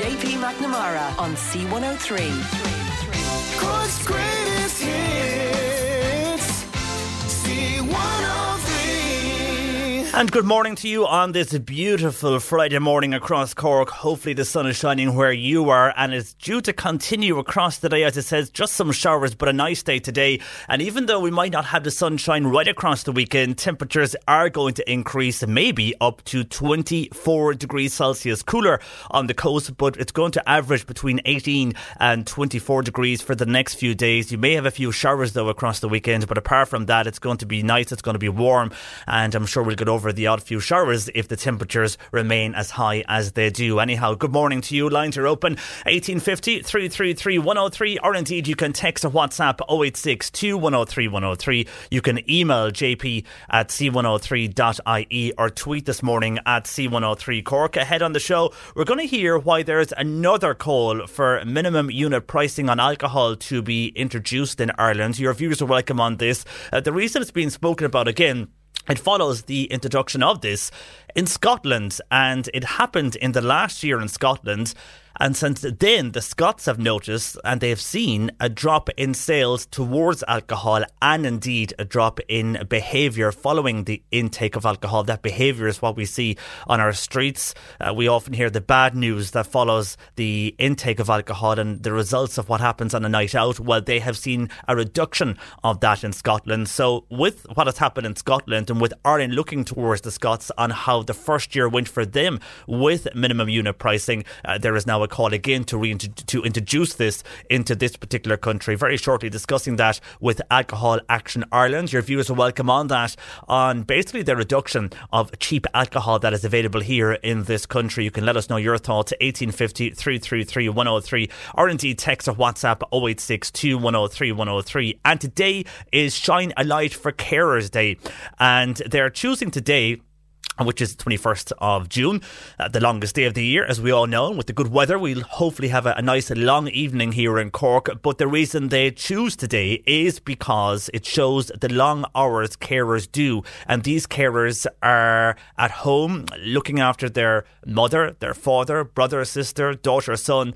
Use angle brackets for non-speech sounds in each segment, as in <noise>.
JP McNamara on C103. Cork's greatest And good morning to you on this beautiful Friday morning across Cork. Hopefully, the sun is shining where you are and it's due to continue across the day. As it says, just some showers, but a nice day today. And even though we might not have the sunshine right across the weekend, temperatures are going to increase, maybe up to 24 degrees Celsius. Cooler on the coast, but it's going to average between 18 and 24 degrees for the next few days. You may have a few showers though across the weekend, but apart from that, it's going to be nice, it's going to be warm, and I'm sure we'll get over the odd few showers if the temperatures remain as high as they do. Anyhow, good morning to you. Lines are open 1850 333 103, or indeed you can text or WhatsApp 086 103 103. You can email jp at c103.ie or tweet this morning at c103 Cork. Ahead on the show, we're going to hear why there's another call for minimum unit pricing on alcohol to be introduced in Ireland. Your views are welcome on this. Uh, the reason it's being spoken about again it follows the introduction of this in Scotland, and it happened in the last year in Scotland. And since then, the Scots have noticed and they have seen a drop in sales towards alcohol and indeed a drop in behaviour following the intake of alcohol. That behaviour is what we see on our streets. Uh, we often hear the bad news that follows the intake of alcohol and the results of what happens on a night out. Well, they have seen a reduction of that in Scotland. So, with what has happened in Scotland and with Ireland looking towards the Scots on how the first year went for them with minimum unit pricing, uh, there is now a call again to to introduce this into this particular country. Very shortly discussing that with Alcohol Action Ireland. Your viewers are welcome on that on basically the reduction of cheap alcohol that is available here in this country. You can let us know your thoughts 1850 333 103 or indeed text or WhatsApp 086 103 103. And today is Shine a Light for Carers Day and they're choosing today which is the 21st of June, uh, the longest day of the year, as we all know. And with the good weather, we'll hopefully have a, a, nice long evening here in Cork. But the reason they choose today is because it shows the long hours carers do. And these carers are at home looking after their mother, their father, brother, sister, daughter, son,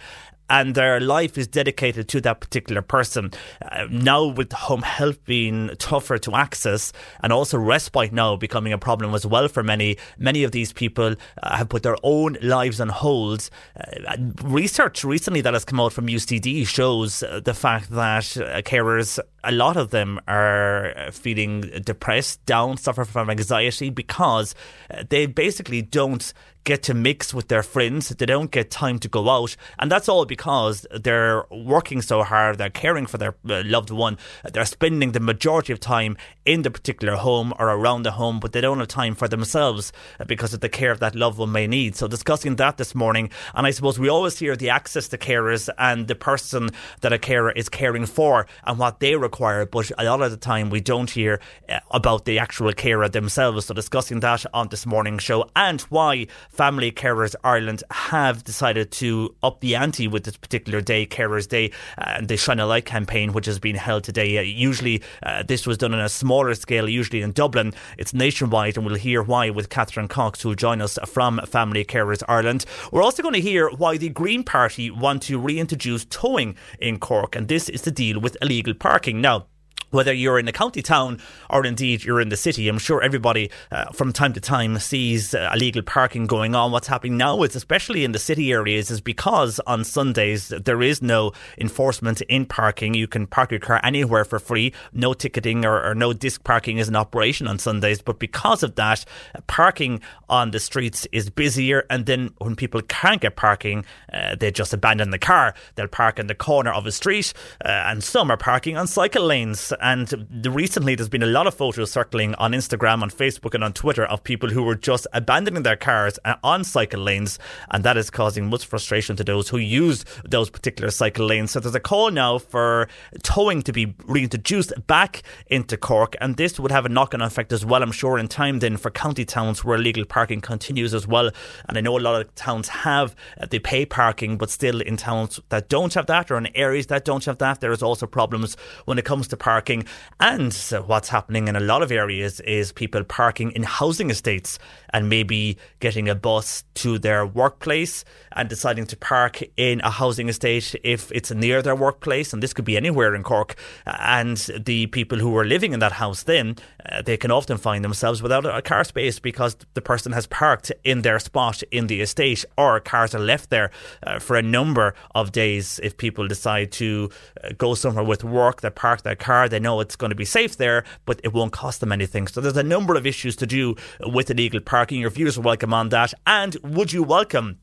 and their life is dedicated to that particular person. Uh, now, with home health being tougher to access and also respite now becoming a problem as well for many, many of these people uh, have put their own lives on hold. Uh, research recently that has come out from UCD shows uh, the fact that uh, carers, a lot of them are feeling depressed, down, suffer from anxiety because uh, they basically don't get to mix with their friends. They don't get time to go out. And that's all because they're working so hard. They're caring for their uh, loved one. They're spending the majority of time in the particular home or around the home, but they don't have time for themselves because of the care that loved one may need. So discussing that this morning. And I suppose we always hear the access to carers and the person that a carer is caring for and what they require. But a lot of the time we don't hear uh, about the actual carer themselves. So discussing that on this morning's show and why Family Carers Ireland have decided to up the ante with this particular day, Carers Day, and the Shine a Light campaign, which has been held today. Uh, usually, uh, this was done on a smaller scale, usually in Dublin. It's nationwide, and we'll hear why with Catherine Cox, who will join us from Family Carers Ireland. We're also going to hear why the Green Party want to reintroduce towing in Cork, and this is to deal with illegal parking. Now, whether you're in a county town or indeed you're in the city. I'm sure everybody uh, from time to time sees uh, illegal parking going on. What's happening now is, especially in the city areas, is because on Sundays there is no enforcement in parking. You can park your car anywhere for free. No ticketing or, or no disc parking is in operation on Sundays. But because of that, uh, parking on the streets is busier. And then when people can't get parking, uh, they just abandon the car. They'll park in the corner of a street, uh, and some are parking on cycle lanes and the, recently, there's been a lot of photos circling on Instagram, on Facebook, and on Twitter of people who were just abandoning their cars uh, on cycle lanes, and that is causing much frustration to those who use those particular cycle lanes. So there's a call now for towing to be reintroduced back into Cork, and this would have a knock-on effect as well. I'm sure in time then for county towns where illegal parking continues as well. And I know a lot of towns have uh, they pay parking, but still in towns that don't have that or in areas that don't have that, there is also problems when it comes to parking parking. And what's happening in a lot of areas is people parking in housing estates and maybe getting a bus to their workplace and deciding to park in a housing estate if it's near their workplace. And this could be anywhere in Cork. And the people who are living in that house then, uh, they can often find themselves without a car space because the person has parked in their spot in the estate or cars are left there uh, for a number of days if people decide to uh, go somewhere with work, they park their car, they know it's going to be safe there, but it won't cost them anything. So there's a number of issues to do with illegal parking. Your views are welcome on that. And would you welcome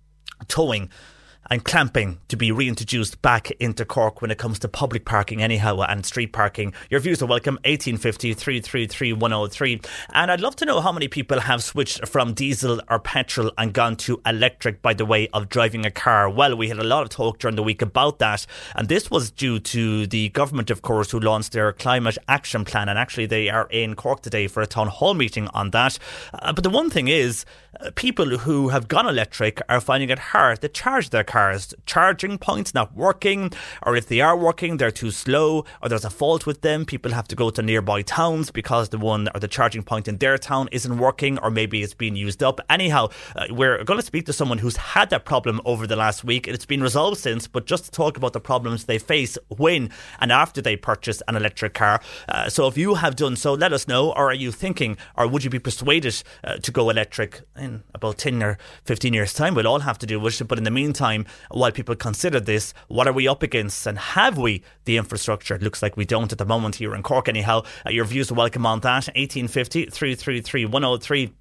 towing? And clamping to be reintroduced back into Cork when it comes to public parking, anyhow, and street parking. Your views are welcome. 1850 333 103. And I'd love to know how many people have switched from diesel or petrol and gone to electric by the way of driving a car. Well, we had a lot of talk during the week about that. And this was due to the government, of course, who launched their climate action plan. And actually, they are in Cork today for a town hall meeting on that. Uh, but the one thing is, people who have gone electric are finding it hard to charge their cars charging points not working, or if they are working, they're too slow, or there's a fault with them. People have to go to nearby towns because the one or the charging point in their town isn't working, or maybe it's being used up. Anyhow, uh, we're going to speak to someone who's had that problem over the last week. And it's been resolved since, but just to talk about the problems they face when and after they purchase an electric car. Uh, so if you have done so, let us know. Or are you thinking, or would you be persuaded uh, to go electric in about 10 or 15 years' time? We'll all have to do it. But in the meantime, while people consider this, what are we up against and have we the infrastructure? It looks like we don't at the moment here in Cork, anyhow. Uh, your views are welcome on that. 1850 333 103.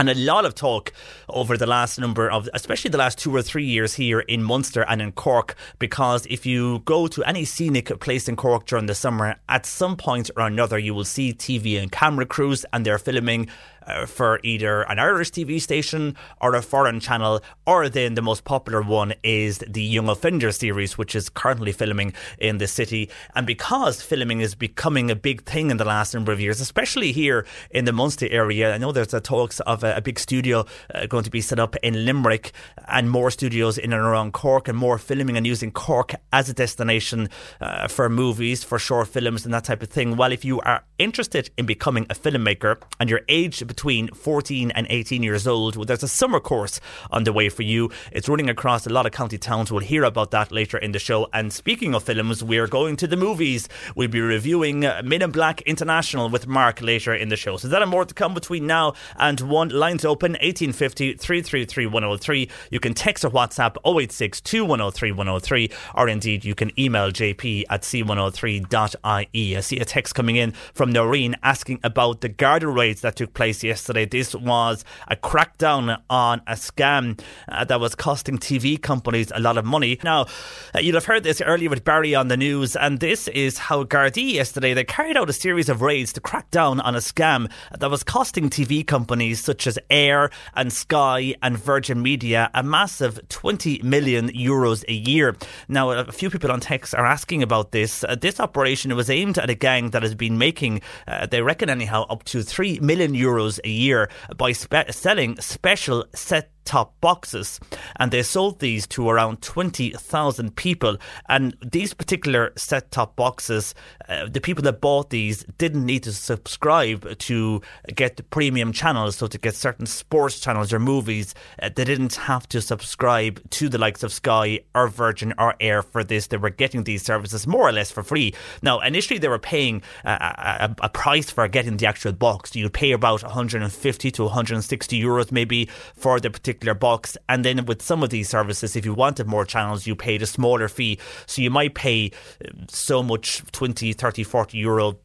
And a lot of talk over the last number of, especially the last two or three years here in Munster and in Cork, because if you go to any scenic place in Cork during the summer, at some point or another, you will see TV and camera crews and they're filming uh, for either an Irish TV station or a foreign channel, or then the most popular one is the Young Offender series, which is currently filming in the city. And because filming is becoming a big thing in the last number of years, especially here in the Munster area, I know there's a talks of a, a big studio uh, going to be set up in Limerick and more studios in and around Cork and more filming and using Cork as a destination uh, for movies, for short films and that type of thing. Well, if you are interested in becoming a filmmaker and you're aged between 14 and 18 years old, well, there's a summer course underway for you. It's running across a lot of county towns. We'll hear about that later in the show. And speaking of films, we're going to the movies. We'll be reviewing Men in Black International with Mark later in the show. So that and more to come between now and one. Lines open 1850 333 103. You can text or WhatsApp 086 2103 103, or indeed you can email jp at c103.ie. I see a text coming in from Noreen asking about the Garda raids that took place yesterday. This was a crackdown on a scam uh, that was costing TV companies a lot of money. Now, uh, you'll have heard this earlier with Barry on the news, and this is how Gardaí yesterday they carried out a series of raids to crack down on a scam that was costing TV companies such as eir and Sky and Virgin Media a massive 20 million euros a year. Now, a few people on text are asking about this. Uh, this operation was aimed at a gang that has been making, uh, they reckon anyhow, up to 3 million euros a year by spe- selling special set top boxes. And they sold these to around 20,000 people. And these particular set top boxes, uh, the people that bought these didn't need to subscribe to get the premium channels. So to get certain sports channels or movies, uh, they didn't have to subscribe to the likes of Sky or Virgin or eir for this. They were getting these services more or less for free. Now, initially they were paying a, a, a price for getting the actual box. You'd pay about 150 to 160 euros maybe for the particular box. And then with some of these services, if you wanted more channels, you paid a smaller fee. So you might pay uh, so much 20, 30, 40 euro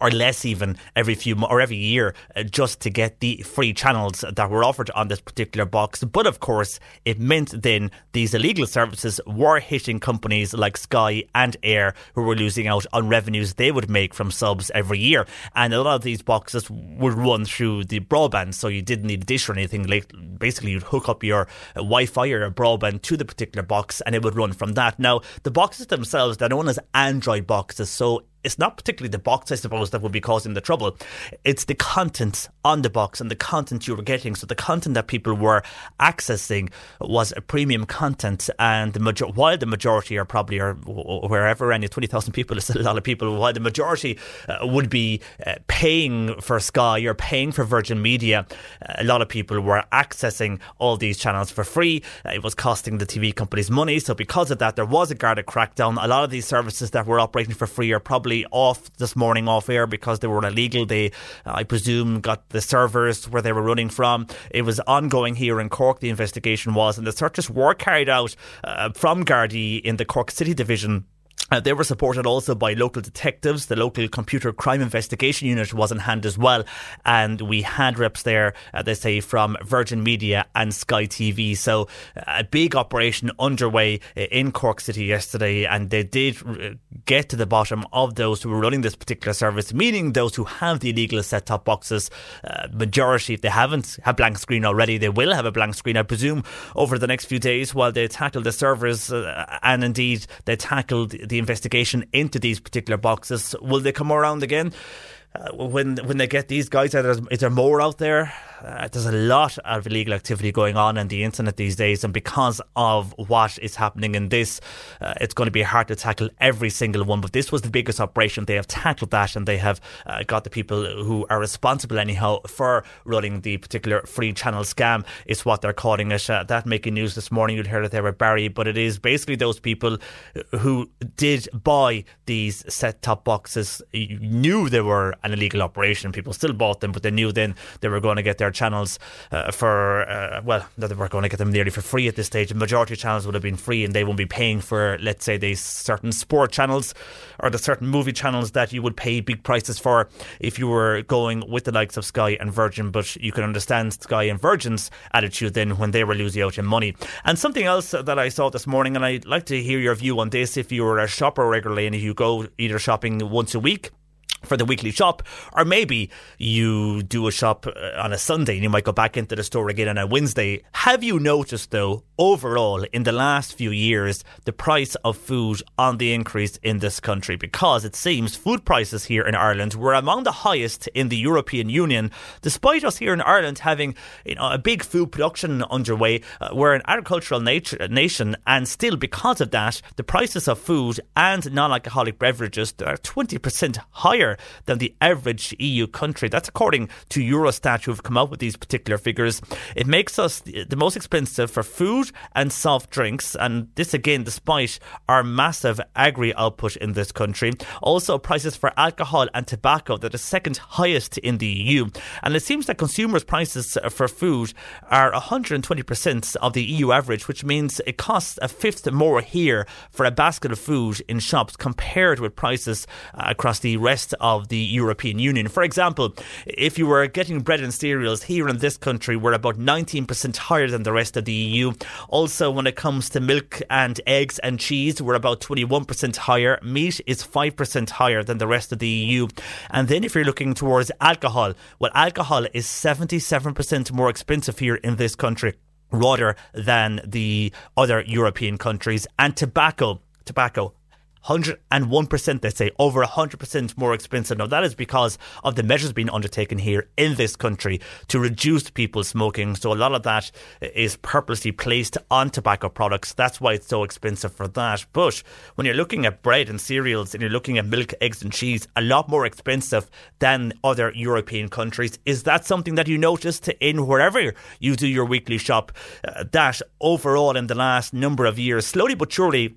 or less even every few or every year uh, just to get the free channels that were offered on this particular box. But of course it meant then these illegal services were hitting companies like Sky and eir who were losing out on revenues they would make from subs every year. And a lot of these boxes would run through the broadband so you didn't need a dish or anything. Like basically you'd hook up your uh, Wi-Fi or your broadband to the particular box and it would run from that. Now the boxes themselves they're known as Android boxes so it's not particularly the box, I suppose, that would be causing the trouble. It's the content on the box and the content you were getting. So the content that people were accessing was a premium content, and the major- while the majority are probably are wherever any twenty thousand people <laughs> is a lot of people. While the majority uh, would be uh, paying for Sky or paying for Virgin Media, uh, a lot of people were accessing all these channels for free. It was costing the TV companies money. So because of that, there was a Garda crackdown. A lot of these services that were operating for free are probably off this morning off air because they were illegal. They, I presume, got the servers where they were running from. It was ongoing here in Cork. The investigation was, and the searches were carried out uh, from Gardaí in the Cork City Division uh, they were supported also by local detectives. The local computer crime investigation unit was in hand as well. And we had reps there, uh, they say, from Virgin Media and Sky TV. So uh, a big operation underway uh, in Cork City yesterday. And they did uh, get to the bottom of those who were running this particular service, meaning those who have the illegal set top boxes. Uh, majority, if they haven't have blank screen already, they will have a blank screen, I presume, over the next few days while they tackle the servers. and indeed, they tackled the the investigation into these particular boxes. Will they come around again? Uh, when when they get these guys, is there more out there? Uh, there's a lot of illegal activity going on in the internet these days, and because of what is happening in this, uh, it's going to be hard to tackle every single one. But this was the biggest operation. They have tackled that, and they have uh, got the people who are responsible, anyhow, for running the particular free channel scam. Is what they're calling it. Uh, that making news this morning. You'd heard it there with Barry, but it is basically those people who did buy these set top boxes, knew they were an illegal operation. People still bought them, but they knew then they were going to get their channels uh, for, uh, well, that they were going to get them nearly for free at this stage. The majority of channels would have been free and they won't be paying for, let's say, these certain sport channels or the certain movie channels that you would pay big prices for if you were going with the likes of Sky and Virgin. But you can understand Sky and Virgin's attitude then when they were losing out in money. And something else that I saw this morning, and I'd like to hear your view on this if you were a shopper regularly and if you go either shopping once a week for the weekly shop, or maybe you do a shop uh, on a Sunday and you might go back into the store again on a Wednesday. Have you noticed, though, overall in the last few years, the price of food on the increase in this country? Because it seems food prices here in Ireland were among the highest in the European Union, despite us here in Ireland having you know, a big food production underway. Uh, we're an agricultural nation, and still because of that, the prices of food and non-alcoholic beverages are 20% higher than the average EU country. That's according to Eurostat, who have come out with these particular figures. It makes us the most expensive for food and soft drinks, and this again, despite our massive agri output in this country. Also, prices for alcohol and tobacco that are the second highest in the EU. And it seems that consumers' prices for food are 120% of the EU average, which means it costs a fifth more here for a basket of food in shops compared with prices uh, across the rest of the European Union. For example, if you were getting bread and cereals here in this country, we're about 19% higher than the rest of the EU. Also, when it comes to milk and eggs and cheese, we're about 21% higher. Meat is 5% higher than the rest of the EU. And then if you're looking towards alcohol, well, alcohol is 77% more expensive here in this country rather than the other European countries. And tobacco, tobacco 101%, they say, over 100% more expensive. Now, that is because of the measures being undertaken here in this country to reduce people smoking. So, a lot of that is purposely placed on tobacco products. That's why it's so expensive for that. But when you're looking at bread and cereals and you're looking at milk, eggs, and cheese, a lot more expensive than other European countries. Is that something that you noticed in wherever you do your weekly shop? Uh, that overall in the last number of years, slowly but surely,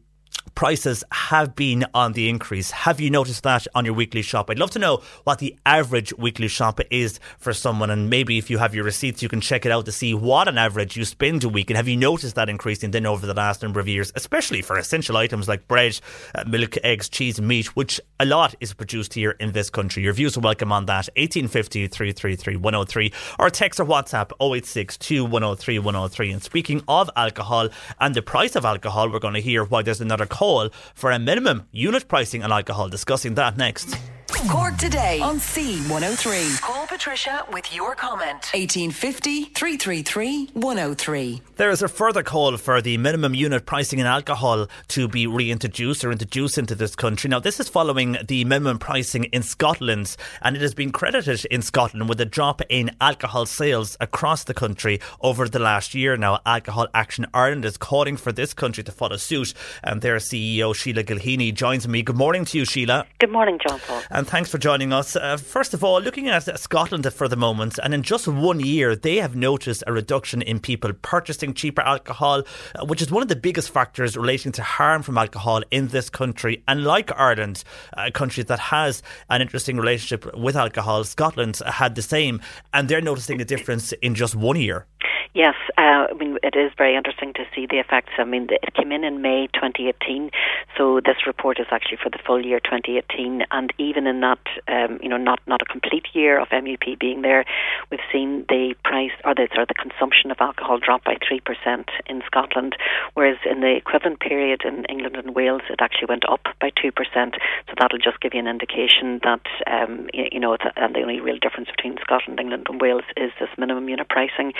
prices have been on the increase. Have you noticed that on your weekly shop? I'd love to know what the average weekly shop is for someone, and maybe if you have your receipts, you can check it out to see what an average you spend a week. And have you noticed that increasing then over the last number of years, especially for essential items like bread, uh, milk, eggs, cheese, meat, which a lot is produced here in this country? Your views are welcome on that. 1850 333 103 or text or WhatsApp 086 103 103. And speaking of alcohol and the price of alcohol, we're going to hear why there's another call for a minimum unit pricing on alcohol. Discussing that next. Cork today on C103. Call Patricia with your comment. 1850 333 103. There is a further call for the minimum unit pricing in alcohol to be reintroduced or introduced into this country. Now, this is following the minimum pricing in Scotland, and it has been credited in Scotland with a drop in alcohol sales across the country over the last year. Now, Alcohol Action Ireland is calling for this country to follow suit, and their CEO, Sheila Gilheany, joins me. Good morning to you, Sheila. Good morning, John Paul. And thanks for joining us. Uh, first of all, looking at Scotland for the moment, and in just one year, they have noticed a reduction in people purchasing cheaper alcohol, uh, which is one of the biggest factors relating to harm from alcohol in this country. And like Ireland, a country that has an interesting relationship with alcohol, Scotland had the same, and they're noticing a difference in just one year. Yes, uh, I mean it is very interesting to see the effects. I mean it came in in May 2018, so this report is actually for the full year 2018, and even in that, um, you know, not not a complete year of MUP being there, we've seen the price or the or the consumption of alcohol drop by three percent in Scotland, whereas in the equivalent period in England and Wales it actually went up by two percent. So that'll just give you an indication that um, you, you know, and the only real difference between Scotland, England, and Wales is this minimum unit pricing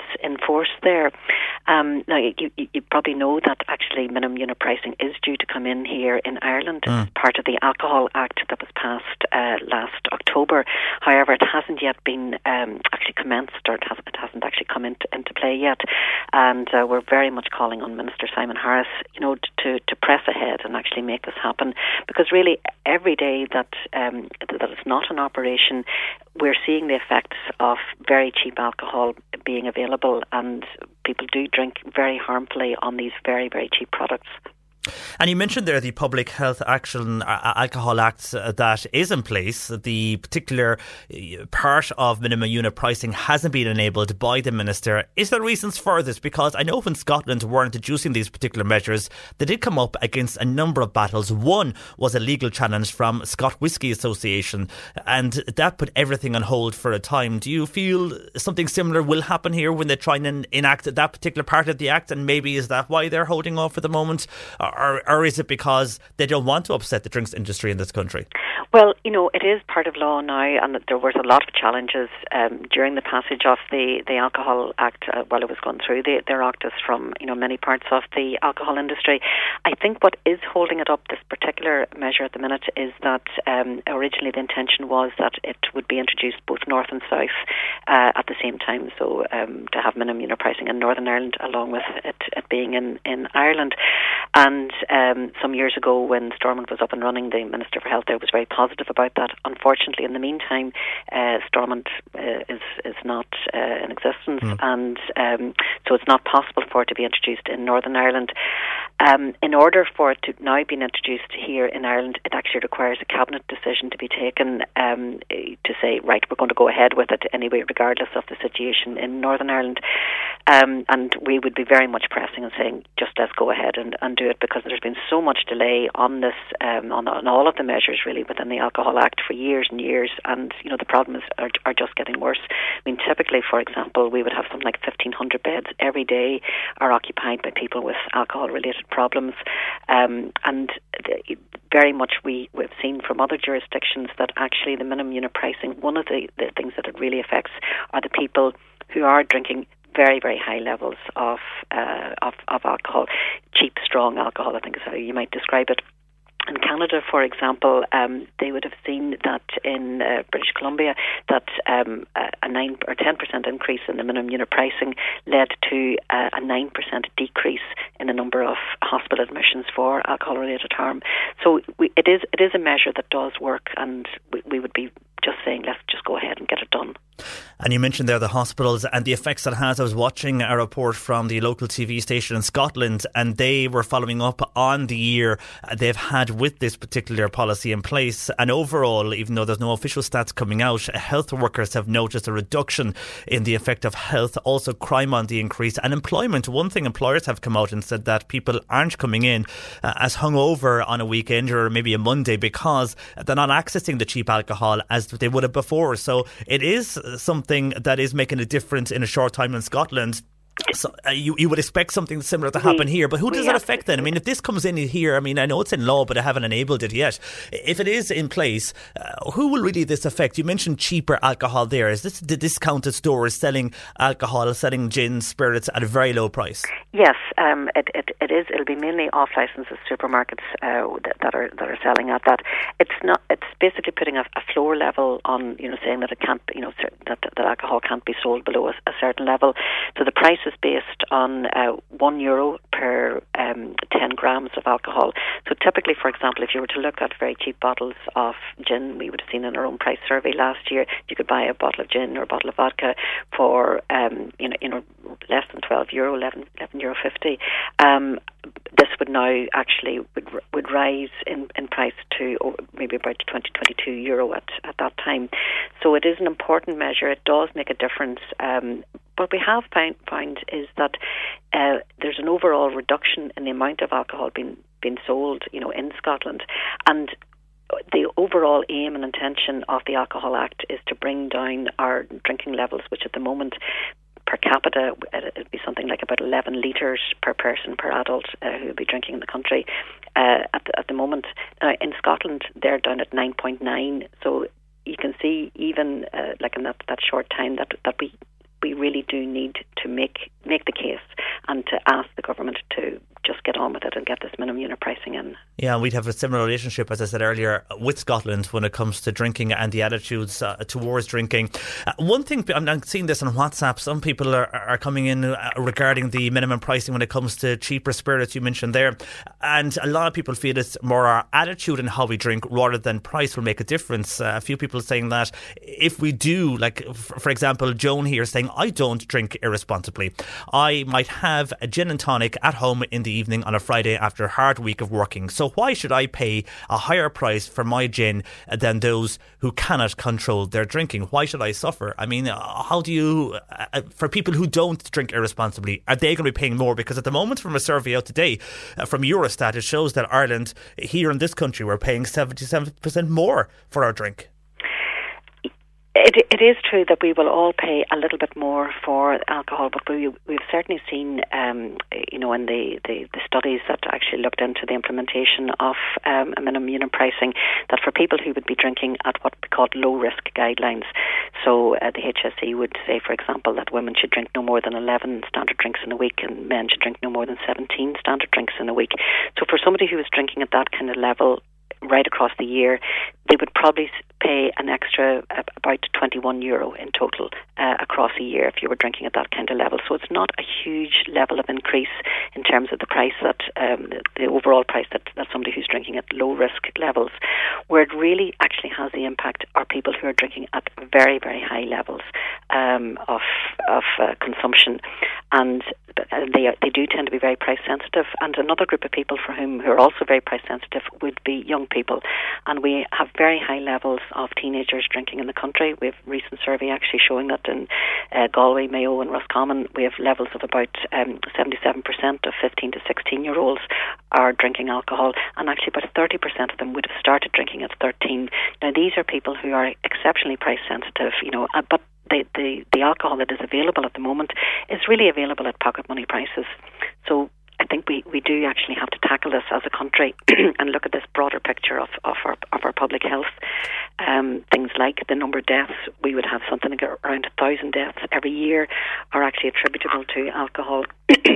that's enforced there. Um, now, you, you, you, probably know that actually minimum unit pricing is due to come in here in Ireland mm. as part of the Alcohol Act that was passed uh, last October. However, it hasn't yet been um, actually commenced, or it hasn't, it hasn't actually come into, into play yet. And uh, we're very much calling on Minister Simon Harris, you know, to, to press ahead and actually make this happen. Because really, every day that um, that it's not in operation, we're seeing the effects of very cheap alcohol being available, and people do drink very harmfully on these very, very cheap products. And you mentioned there the Public Health Action uh, Alcohol Act uh, that is in place. The particular uh, part of minimum unit pricing hasn't been enabled by the Minister. Is there reasons for this? Because I know when Scotland were introducing these particular measures, they did come up against a number of battles. One was a legal challenge from Scotch Whisky Association, and that put everything on hold for a time. Do you feel something similar will happen here when they try and enact that particular part of the Act? And maybe is that why they're holding off for the moment? Or or is it because they don't want to upset the drinks industry in this country? Well, you know, it is part of law now, and there was a lot of challenges um, during the passage of the, the Alcohol Act uh, while it was going through. The, are activists from, you know, many parts of the alcohol industry. I think what is holding it up, this particular measure at the minute, is that um, originally the intention was that it would be introduced both north and south uh, at the same time, so um, to have minimum unit pricing in Northern Ireland along with it, it being in, in Ireland. And um, some years ago, when Stormont was up and running, the Minister for Health there was very positive about that. Unfortunately, in the meantime, uh, Stormont uh, is is not uh, in existence, mm. and um, so it's not possible for it to be introduced in Northern Ireland. Um, in order for it to now be introduced here in Ireland, it actually requires a cabinet decision to be taken um, to say, right, we're going to go ahead with it anyway, regardless of the situation in Northern Ireland. Um, and we would be very much pressing and saying, just let's go ahead and, and do it because there's been so much delay on this, um, on, on all of the measures really within the Alcohol Act for years and years, and you know the problems are, are just getting worse. I mean, typically, for example, we would have something like 1,500 beds every day are occupied by people with alcohol-related problems, um, and the, very much we, we've seen from other jurisdictions that actually the minimum unit pricing, one of the, the things that it really affects are the people who are drinking very very high levels of uh, of of alcohol, cheap strong alcohol. I think is how you might describe it. in Canada, for example, um, they would have seen that in uh, British Columbia that um, a nine or ten percent increase in the minimum unit pricing led to uh, a nine percent decrease in the number of hospital admissions for alcohol-related harm. So we, it is it is a measure that does work, and we, we would be just saying let's just go ahead and get it done. And you mentioned there the hospitals and the effects it has. I was watching a report from the local TV station in Scotland, and they were following up on the year they've had with this particular policy in place. And overall, even though there's no official stats coming out, health workers have noticed a reduction in the effect of health, also crime on the increase, and employment. One thing employers have come out and said that people aren't coming in uh, as hungover on a weekend or maybe a Monday because they're not accessing the cheap alcohol as they would have before. So it is something that is making a difference in a short time in Scotland. So, uh, you you would expect something similar to happen We- here, but who does that affect then? I mean, if this comes in here, I mean, I know it's in law, but I haven't enabled it yet. If it is in place, uh, who will really this affect? You mentioned cheaper alcohol there. Is this the discounted stores selling alcohol, selling gin, spirits at a very low price? Yes, um, it, it, it is. It'll be mainly off licenses supermarkets uh, that, that are that are selling at that. It's not. It's basically putting a, a floor level on. You know, saying that it can't. You know, that that alcohol can't be sold below a, a certain level. So the price is based on uh, one euro per um, ten grams of alcohol. So typically, for example, if you were to look at very cheap bottles of gin, we would have seen in our own price survey last year, you could buy a bottle of gin or a bottle of vodka for um, you know you know less than twelve euro, 11, 11 euro fifty. Um, this would now actually would, would rise in, in price to maybe about 20, 22 euro at, at that time. So it is an important measure. It does make a difference. Um, what we have found, found is that uh, there's an overall reduction in the amount of alcohol being being sold, you know, in Scotland, and the overall aim and intention of the Alcohol Act is to bring down our drinking levels, which at the moment per capita it would be something like about 11 litres per person per adult uh, who would be drinking in the country. Uh, at, the, at the moment, uh, in Scotland, they're down at 9.9. So you can see, even uh, like in that, that short time, that that we we really do need to make make the case and to ask the government to just get on with it and get this minimum unit pricing in. Yeah, we'd have a similar relationship, as I said earlier, with Scotland when it comes to drinking and the attitudes uh, towards drinking. Uh, one thing, I'm, I'm seeing this on WhatsApp, some people are, are coming in uh, regarding the minimum pricing when it comes to cheaper spirits you mentioned there. And a lot of people feel it's more our attitude and how we drink rather than price will make a difference. Uh, a few people saying that if we do, like, f- for example, Joan here saying, I don't drink irresponsibly. I might have a gin and tonic at home in the evening on a Friday after a hard week of working. So why should I pay a higher price for my gin than those who cannot control their drinking? Why should I suffer? I mean, uh, how do you, uh, uh, for people who don't drink irresponsibly, are they going to be paying more? Because at the moment, from a survey out today uh, from Eurostat, it shows that Ireland, here in this country, we're paying 77% more for our drink. It, it is true that we will all pay a little bit more for alcohol, but we, we've certainly seen, um, you know, in the, the, the studies that actually looked into the implementation of um, a minimum unit pricing, that for people who would be drinking at what we call low risk guidelines, so uh, the HSE would say, for example, that women should drink no more than 11 standard drinks in a week and men should drink no more than 17 standard drinks in a week. So for somebody who is drinking at that kind of level, right across the year, they would probably pay an extra uh, about 21 euro in total uh, across a year if you were drinking at that kind of level. So it's not a huge level of increase in terms of the price that um, the, overall price that, that somebody who's drinking at low risk levels. Where it really actually has the impact are people who are drinking at very very high levels um, of of uh, consumption, and uh, they are, they do tend to be very price sensitive. And another group of people for whom who are also very price sensitive would be young people, and we have very high levels of teenagers drinking in the country. We have recent survey actually showing that in uh, Galway, Mayo, and Roscommon we have levels of about um, 77% of 15 to 16 year olds are drinking alcohol, and actually about 30% of them would have started drinking at 13. Now these are people who are exceptionally price sensitive, you know, uh, but the, the, the alcohol that is available at the moment is really available at pocket money prices. So I think we, we do actually have to tackle this as a country <clears throat> and look at this broader picture of, of our of our public health. Um, things like the number of deaths, we would have something like around a thousand deaths every year are actually attributable to alcohol. <clears throat>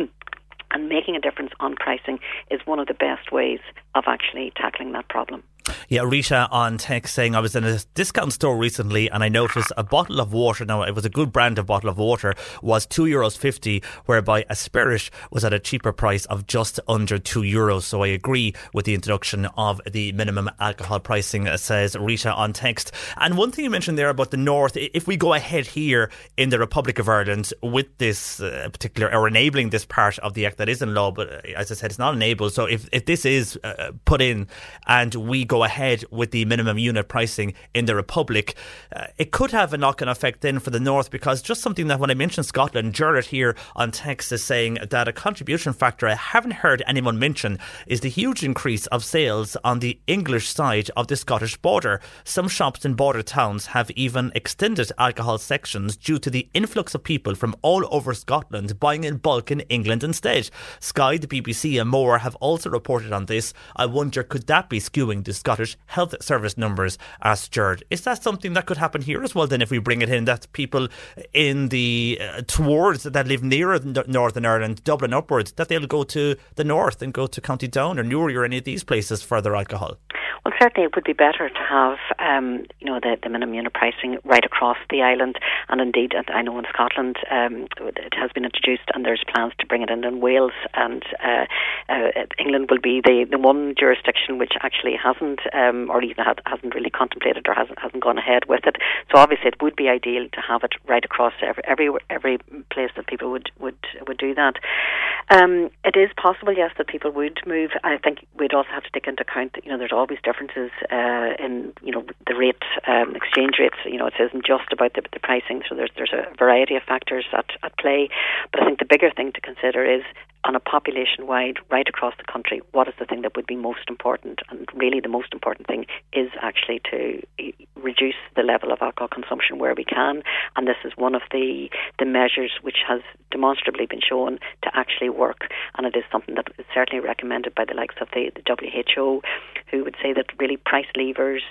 and making a difference on pricing is one of the best ways of actually tackling that problem. Yeah, Rita on text saying I was in a discount store recently and I noticed a bottle of water. Now it was a good brand of bottle of water was two euros fifty, whereby a spirit was at a cheaper price of just under two euros. So I agree with the introduction of the minimum alcohol pricing, uh, says Rita on text. And one thing you mentioned there about the north, if we go ahead here in the Republic of Ireland with this uh, particular or enabling this part of the act that is in law, but uh, as I said, it's not enabled. So if if this is uh, put in and we go ahead with the minimum unit pricing in the Republic, uh, it could have a knock on effect then for the North because just something that when I mentioned Scotland, Jared here on text is saying that a contribution factor I haven't heard anyone mention is the huge increase of sales on the English side of the Scottish border. Some shops in border towns have even extended alcohol sections due to the influx of people from all over Scotland buying in bulk in England instead. Sky, the BBC, and more have also reported on this. I wonder could that be skewing the Scottish health service numbers, asked Jared. Is that something that could happen here as well then if we bring it in that people in the uh, towards that live nearer Northern Ireland, Dublin upwards, that they'll go to the north and go to County Down or Newry or any of these places for their alcohol? Well, certainly it would be better to have, um, you know, the, the minimum unit pricing right across the island. And indeed, I know in Scotland um, it has been introduced, and there's plans to bring it in in Wales. And uh, uh, England will be the, the one jurisdiction which actually hasn't, um, or even hasn't really contemplated or hasn't hasn't gone ahead with it. So obviously, it would be ideal to have it right across every every, every place that people would would would do that. Um, it is possible, yes, that people would move. I think we'd also have to take into account that you know there's always differences uh, in you know the rate um, exchange rates. You know, it isn't just about the, the pricing. So there's there's a variety of factors at, at play. But I think the bigger thing to consider is on a population wide, right across the country, what is the thing that would be most important? And really, the most important thing is actually to reduce the level of alcohol consumption where we can. And this is one of the the measures which has demonstrably been shown to actually work. And it is something that is certainly recommended by the likes of the, the WHO, who would say that really price levers,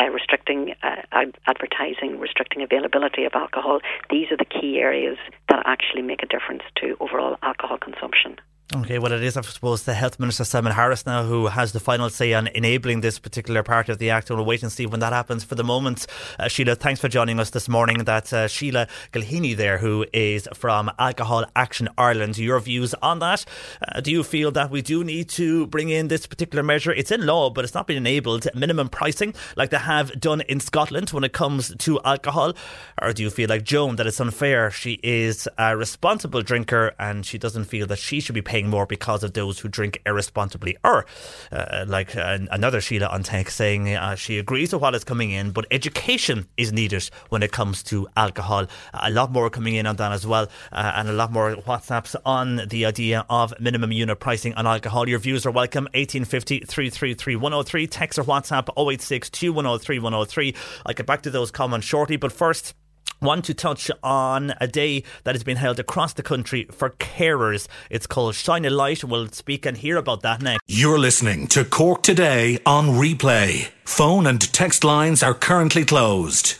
uh, restricting uh, ad- advertising, restricting availability of alcohol, these are the key areas that actually make a difference to overall alcohol consumption. Okay, well, it is, I suppose, the Health Minister Simon Harris now who has the final say on enabling this particular part of the Act, we'll wait and see when that happens. For the moment, uh, Sheila, thanks for joining us this morning. That's uh, Sheila Gilheany there, who is from Alcohol Action Ireland. Your views on that? Uh, do you feel that we do need to bring in this particular measure? It's in law, but it's not been enabled. Minimum pricing, like they have done in Scotland when it comes to alcohol? Or do you feel like Joan that it's unfair? She is a responsible drinker and she doesn't feel that she should be paying paying more because of those who drink irresponsibly. Or, uh, like uh, another Sheila on text saying uh, she agrees with what is coming in, but education is needed when it comes to alcohol. A lot more coming in on that as well, uh, and a lot more WhatsApps on the idea of minimum unit pricing on alcohol. Your views are welcome. 1850 333 103. Text or WhatsApp 086 2103 103. I'll get back to those comments shortly, but first, want to touch on a day that has been held across the country for carers. It's called Shine a Light. We'll speak and hear about that next. You're listening to Cork Today on replay. Phone and text lines are currently closed.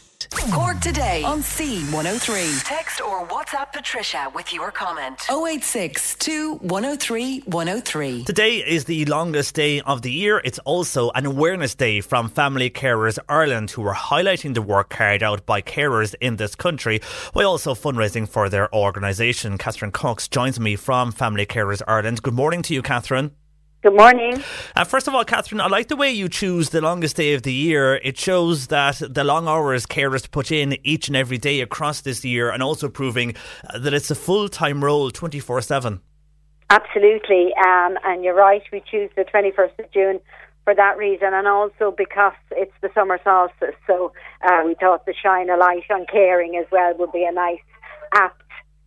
Cork today on C103. Text or WhatsApp Patricia with your comment. 086 103 103. Today is the longest day of the year. It's also an awareness day from Family Carers Ireland, who are highlighting the work carried out by carers in this country while also fundraising for their organisation. Catherine Cox joins me from Family Carers Ireland. Good morning to you, Catherine. Good morning. Uh, first of all, Catherine, I like the way you choose the longest day of the year. It shows that the long hours carers put in each and every day across this year, and also proving uh, that it's a full time role 24 7. Absolutely. Um, and you're right, we choose the 21st of June for that reason, and also because it's the summer solstice. So uh, we thought the shine a light on caring as well would be a nice, apt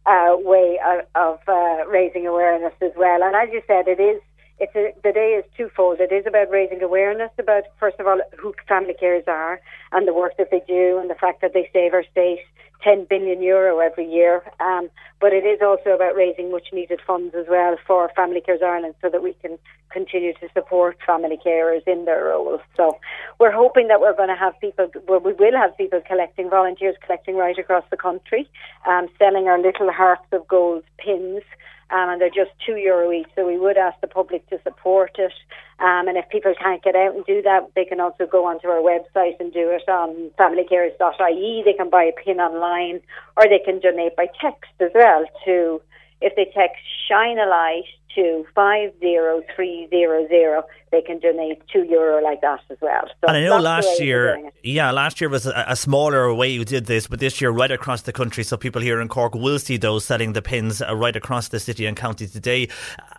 uh, way of, of uh, raising awareness as well. And as you said, it is it's a, the day is twofold. It is about raising awareness about, first of all, who family carers are and the work that they do and the fact that they save our state 10 billion euro every year. Um, but it is also about raising much needed funds as well for Family Carers Ireland so that we can continue to support family carers in their roles. So we're hoping that we're going to have people, well, we will have people collecting, volunteers collecting right across the country, um, selling our little hearts of gold pins um, and they're just two euro each. So we would ask the public to support it. Um, and if people can't get out and do that, they can also go onto our website and do it on familycarers.ie. They can buy a pin online, or they can donate by text as well to if they text Shine a Light to 50300, they can donate two euro like that as well. So and I know last year, yeah, last year was a, a, smaller way you did this, but this year right across the country, so people here in Cork will see those selling the pins uh, right across the city and county today.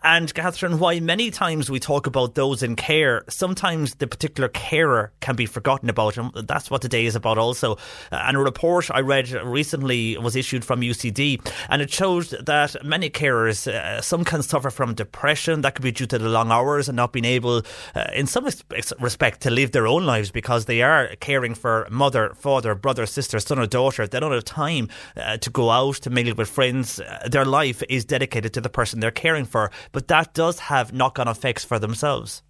And Catherine, why many times we talk about those in care, sometimes the particular carer can be forgotten about, and that's what today is about also. Uh, and a report I read recently was issued from UCD, and it showed that many carers, uh, some can suffer from depression, that could be due to the long hours and not being able uh, in some respect, to live their own lives because they are caring for mother, father, brother, sister, son, or daughter. They don't have time uh, to go out to mingle with friends. Uh, their life is dedicated to the person they're caring for, but that does have knock on effects for themselves.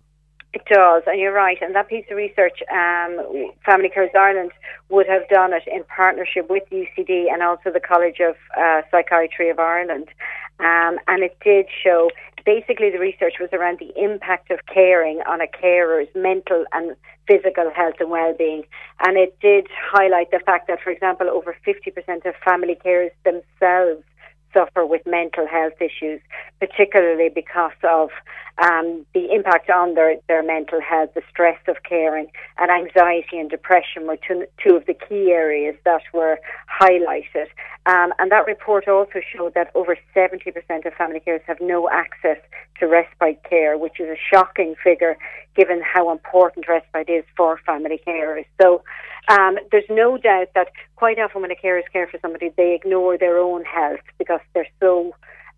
It does, and you're right. And that piece of research, um, Family Carers Ireland would have done it in partnership with UCD and also the College of uh, Psychiatry of Ireland. Um, and it did show basically the research was around the impact of caring on a carer's mental and physical health and well-being and it did highlight the fact that for example over 50% of family carers themselves suffer with mental health issues, particularly because of um, the impact on their, their mental health, the stress of caring, and anxiety and depression were two, two of the key areas that were highlighted. Um, and that report also showed that over 70% of family carers have no access to respite care, which is a shocking figure given how important respite is for family carers. So um, there's no doubt that quite often when a carer is care for somebody, they ignore their own health because they're so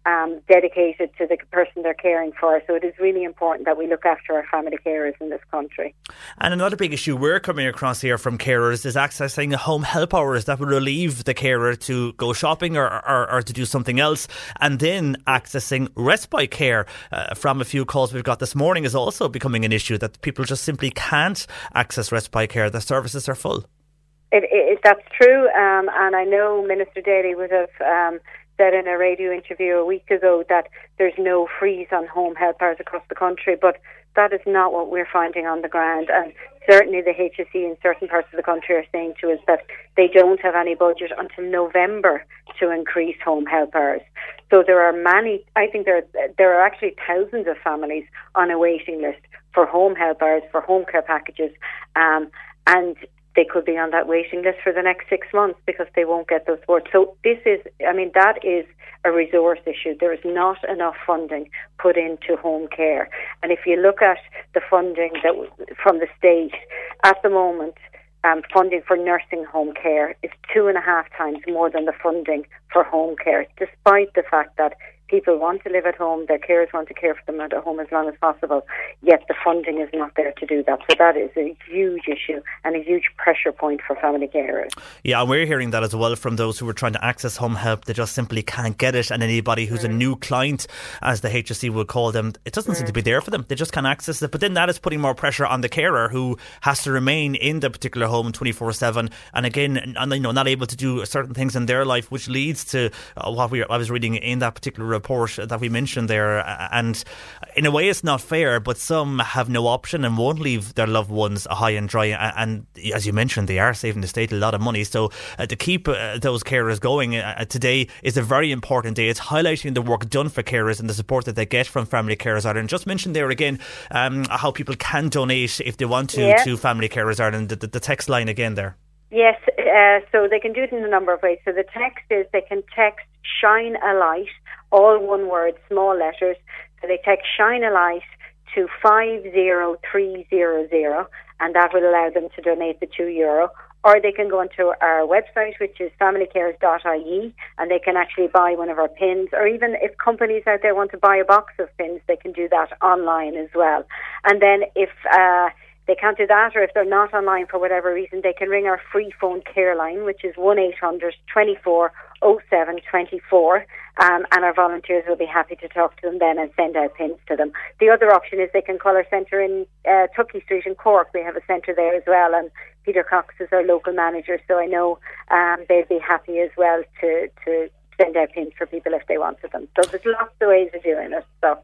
um, dedicated to the person they're caring for. So it is really important that we look after our family carers in this country. And another big issue we're coming across here from carers is accessing home help hours that would relieve the carer to go shopping or, or, or to do something else. And then accessing respite care uh, from a few calls we've got this morning is also becoming an issue that people just simply can't access respite care. The services are full. It, it, that's true, um, and I know Minister Daly would have um, said in a radio interview a week ago that there's no freeze on home helpers across the country, but that is not what we're finding on the ground. And certainly the HSE in certain parts of the country are saying to us that they don't have any budget until November to increase home helpers. So there are many, I think there, there are actually thousands of families on a waiting list for home helpers, for home care packages. Um, and they could be on that waiting list for the next six months because they won't get those supports. So this is, I mean, that is a resource issue. There is not enough funding put into home care, and if you look at the funding that from the state at the moment. Um, funding for nursing home care is two and a half times more than the funding for home care, despite the fact that people want to live at home, their carers want to care for them at home as long as possible, yet the funding is not there to do that. So that is a huge issue and a huge pressure point for family carers. Yeah, and we're hearing that as well from those who are trying to access home help. They just simply can't get it. And anybody who's mm. a new client, as the HSE would call them, it doesn't mm. seem to be there for them. They just can't access it. But then that is putting more pressure on the carer who has to remain in the particular home 24 7. And again, and, you know, not able to do certain things in their life, which leads to uh, what we, I was reading in that particular report that we mentioned there. And in a way, it's not fair, but some have no option and won't leave their loved ones high and dry. And as you mentioned, they are saving the state a lot of money. So uh, to keep uh, those carers going uh, today is a very important day. It's highlighting the work done for carers and the support that they get from Family Carers Ireland. Just mention there again um, how people can donate if they want to yeah. to Family Carers Ireland. The, the, text line again there. Yes, uh, so they can do it in a number of ways. So the text is they can text shine a light all one word, small letters. So they text Shine a Light to 50300 and that will allow them to donate the two euro. Or they can go onto our website, which is familycarers.ie, and they can actually buy one of our pins. Or even if companies out there want to buy a box of pins, they can do that online as well. And then if uh, they can't do that, or if they're not online for whatever reason, they can ring our free phone care line, which is 1 800 24 07 24 um, and our volunteers will be happy to talk to them then and send out pins to them. The other option is they can call our centre in uh, Tuckey Street in Cork. We have a centre there as well, and Peter Cox is our local manager, so I know um, they'd be happy as well to to send out pins for people if they wanted them. So there's lots of ways of doing it. So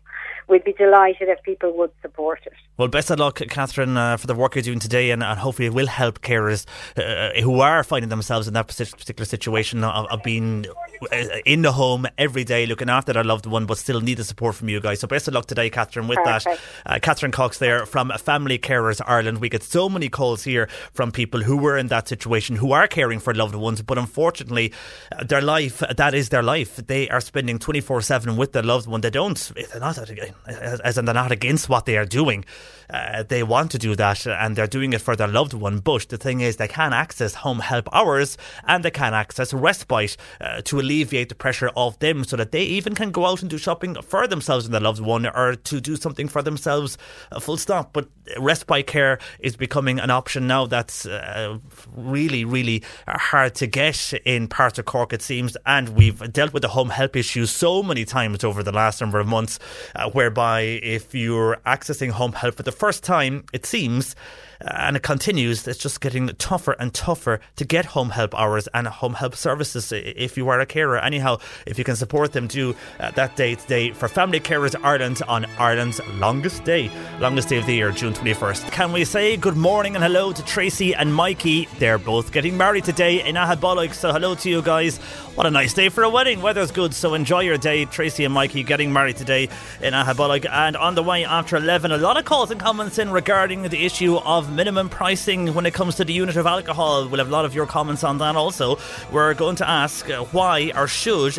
we'd be delighted if people would support it. Well, best of luck, Catherine, uh, for the work you're doing today, and, and hopefully it will help carers uh, who are finding themselves in that particular situation of, of, being uh, in the home every day, looking after their loved one, but still need the support from you guys. So best of luck today, Catherine, with Perfect. that. Uh, Catherine Cox there from Family Carers Ireland. We get so many calls here from people who were in that situation, who are caring for loved ones, but unfortunately, uh, their life, that is their life. They are spending 24 7 with their loved one. They don't, they're not, as in they're not against what they are doing. Uh, they want to do that and they're doing it for their loved one. But the thing is, they can access home help hours and they can access respite uh, to alleviate the pressure of them so that they even can go out and do shopping for themselves and their loved one or to do something for themselves, uh, full stop. But respite care is becoming an option now that's uh, really, really hard to get in parts of Cork, it seems. And we've dealt with the home help issues so many times over the last number of months, uh, whereby if you're accessing home help for the first time, it seems, and it continues. It's just getting tougher and tougher to get home help hours and home help services if you are a carer. Anyhow, if you can support them, do uh, that day today for Family Carers Ireland on Ireland's longest day, longest day of the year, June 21st. Can we say good morning and hello to Tracy and Mikey? They're both getting married today in Aghabullogue, so hello to you guys. What a nice day for a wedding. Weather's good, so enjoy your day. Tracy and Mikey getting married today in Aghabullogue. And on the way after 11, a lot of calls and comments in regarding the issue of minimum pricing when it comes to the unit of alcohol. We'll have a lot of your comments on that also. We're going to ask uh, why or should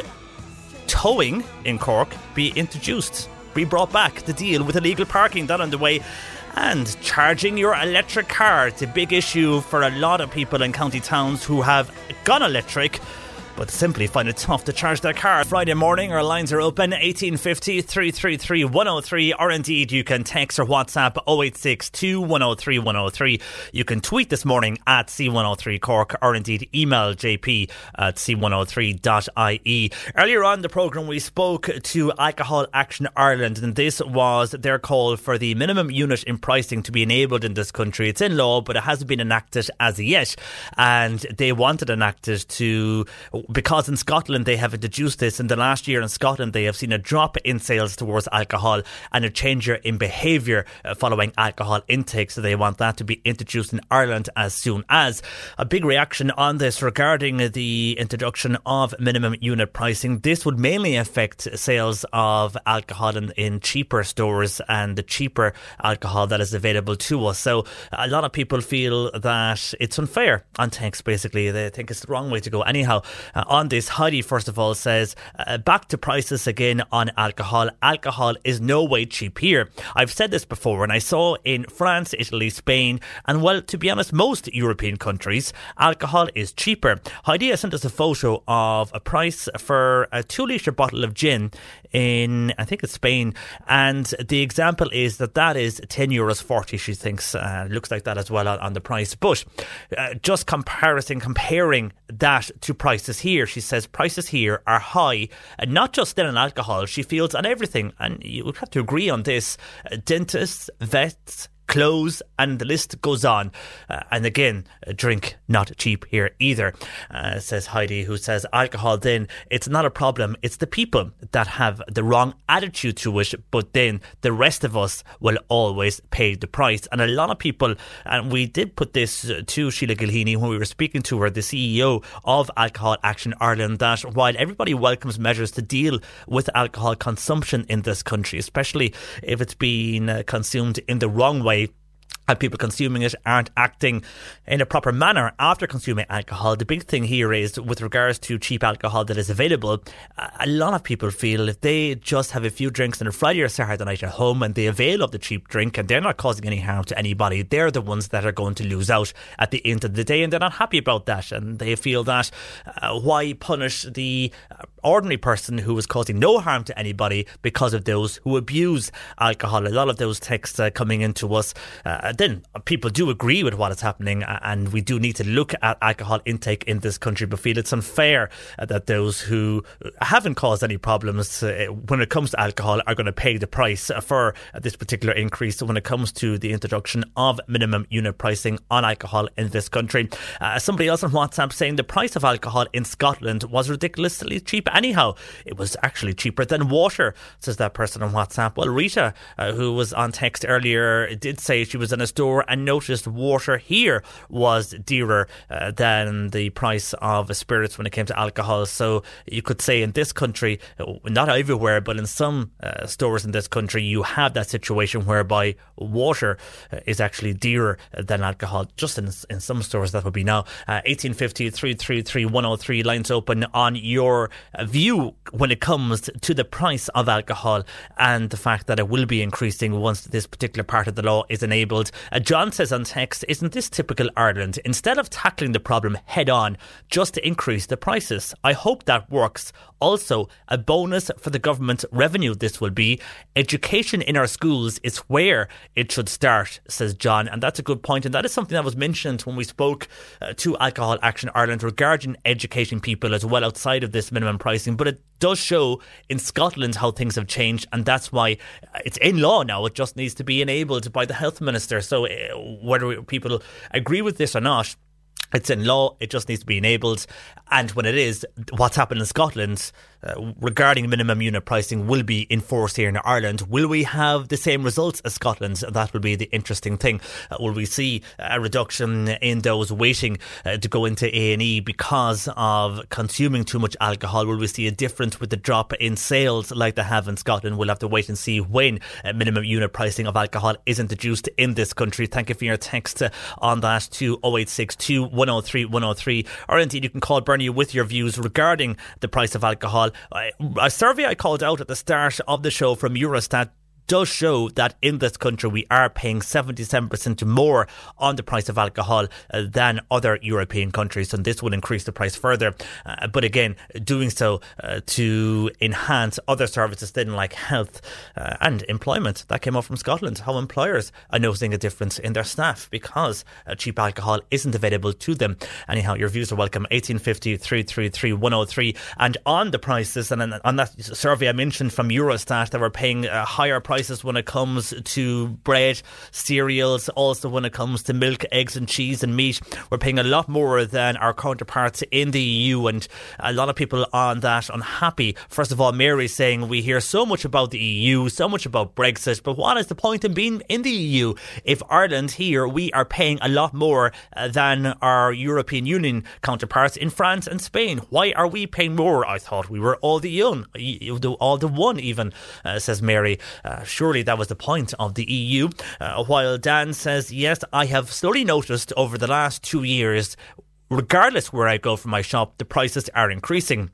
towing in Cork be introduced, be brought back to deal with illegal parking. That on the way and charging your electric car. It's a big issue for a lot of people in county towns who have gone electric but simply find it tough to charge their car. Friday morning, our lines are open 1850 333 103, or indeed you can text or WhatsApp 086 103 103. You can tweet this morning at C103 Cork, or indeed email jp at c103.ie. Earlier on the programme, we spoke to Alcohol Action Ireland, and this was their call for the minimum unit in pricing to be enabled in this country. It's in law, but it hasn't been enacted as yet, and they wanted enacted to because in Scotland they have deduced this. In the last year in Scotland, they have seen a drop in sales towards alcohol and a change in behaviour uh, following alcohol intake. So they want that to be introduced in Ireland as soon as. A big reaction on this regarding the introduction of minimum unit pricing. This would mainly affect sales of alcohol in, in cheaper stores and the cheaper alcohol that is available to us. So a lot of people feel that it's unfair on tanks, basically. They think it's the wrong way to go. Anyhow, uh, on this, Heidi, first of all, says uh, back to prices again on alcohol. Alcohol is no way cheap here. I've said this before, and I saw in France, Italy, Spain, and well, to be honest, most European countries, alcohol is cheaper. Heidi has sent us a photo of a price for a two litre bottle of gin in, I think it's Spain, and the example is that that is 10 euros 40, she thinks. Uh, looks like that as well on, on the price. But uh, just comparison, comparing that to prices here, she says prices here are high, and not just in alcohol, she feels on everything. And you would have to agree on this. Uh, dentists, vets, clothes, and the list goes on. Uh, and again, drink not cheap here either, uh, says Heidi, who says alcohol then, it's not a problem. It's the people that have the wrong attitude to it, but then the rest of us will always pay the price. And a lot of people, and we did put this to Sheila Gilheany when we were speaking to her, the CEO of Alcohol Action Ireland, that while everybody welcomes measures to deal with alcohol consumption in this country, especially if it's being uh, consumed in the wrong way, people consuming it aren't acting in a proper manner after consuming alcohol. The big thing here is with regards to cheap alcohol that is available, a lot of people feel if they just have a few drinks on a Friday or Saturday night at home and they avail of the cheap drink and they're not causing any harm to anybody, they're the ones that are going to lose out at the end of the day and they're not happy about that and they feel that uh, why punish the ordinary person who is causing no harm to anybody because of those who abuse alcohol. A lot of those texts uh, coming into us. Uh, then people do agree with what is happening, and we do need to look at alcohol intake in this country, but feel it's unfair that those who haven't caused any problems uh, when it comes to alcohol are going to pay the price for this particular increase when it comes to the introduction of minimum unit pricing on alcohol in this country. Uh, somebody else on WhatsApp saying the price of alcohol in Scotland was ridiculously cheap. Anyhow, it was actually cheaper than water, says that person on WhatsApp. Well, Rita, uh, who was on text earlier, did say she was in a store and noticed water here was dearer uh, than the price of spirits when it came to alcohol. So you could say in this country, not everywhere, but in some uh, stores in this country, you have that situation whereby water uh, is actually dearer than alcohol. Just in, in some stores, that would be now. Uh, 1850 333 103 lines open on your view when it comes to the price of alcohol and the fact that it will be increasing once this particular part of the law is enabled. Uh, John says on text, Isn't this typical Ireland? Instead of tackling the problem head on, just to increase the prices. I hope that works. Also, a bonus for the government revenue this will be. Education in our schools is where it should start, says John. And that's a good point. And that is something that was mentioned when we spoke uh, to Alcohol Action Ireland regarding educating people as well outside of this minimum pricing. But it does show in Scotland how things have changed. And that's why it's in law now. It just needs to be enabled by the health minister. So uh, whether people agree with this or not, it's in law, it just needs to be enabled. And when it is, what's happened in Scotland uh, regarding minimum unit pricing will be enforced here in Ireland. Will we have the same results as Scotland? That will be the interesting thing. Uh, will we see a reduction in those waiting uh, to go into A&E because of consuming too much alcohol? Will we see a difference with the drop in sales like they have in Scotland? We'll have to wait and see when uh, minimum unit pricing of alcohol is introduced in this country. Thank you for your text uh, on that to 0862 103 103 or indeed you can call Bernie with your views regarding the price of alcohol a survey I called out at the start of the show from Eurostat does show that in this country we are paying 77% more on the price of alcohol uh, than other European countries, and this will increase the price further. Uh, but again, doing so uh, to enhance other services then like health uh, and employment. That came up from Scotland, how employers are noticing a difference in their staff because uh, cheap alcohol isn't available to them. Anyhow, your views are welcome. 1850 333 103. And on the prices, and on that survey I mentioned from Eurostat, they were paying a higher price prices when it comes to bread, cereals, also when it comes to milk, eggs, and cheese and meat. We're paying a lot more than our counterparts in the EU, and a lot of people on that unhappy. First of all, Mary saying we hear so much about the EU, so much about Brexit, but what is the point in being in the EU if Ireland here we are paying a lot more uh, than our European Union counterparts in France and Spain? Why are we paying more? I thought we were all the young, all the one even, uh, says Mary. Uh, surely that was the point of the EU. Uh, while Dan says, yes, I have slowly noticed over the last two years, regardless where I go for my shop, the prices are increasing.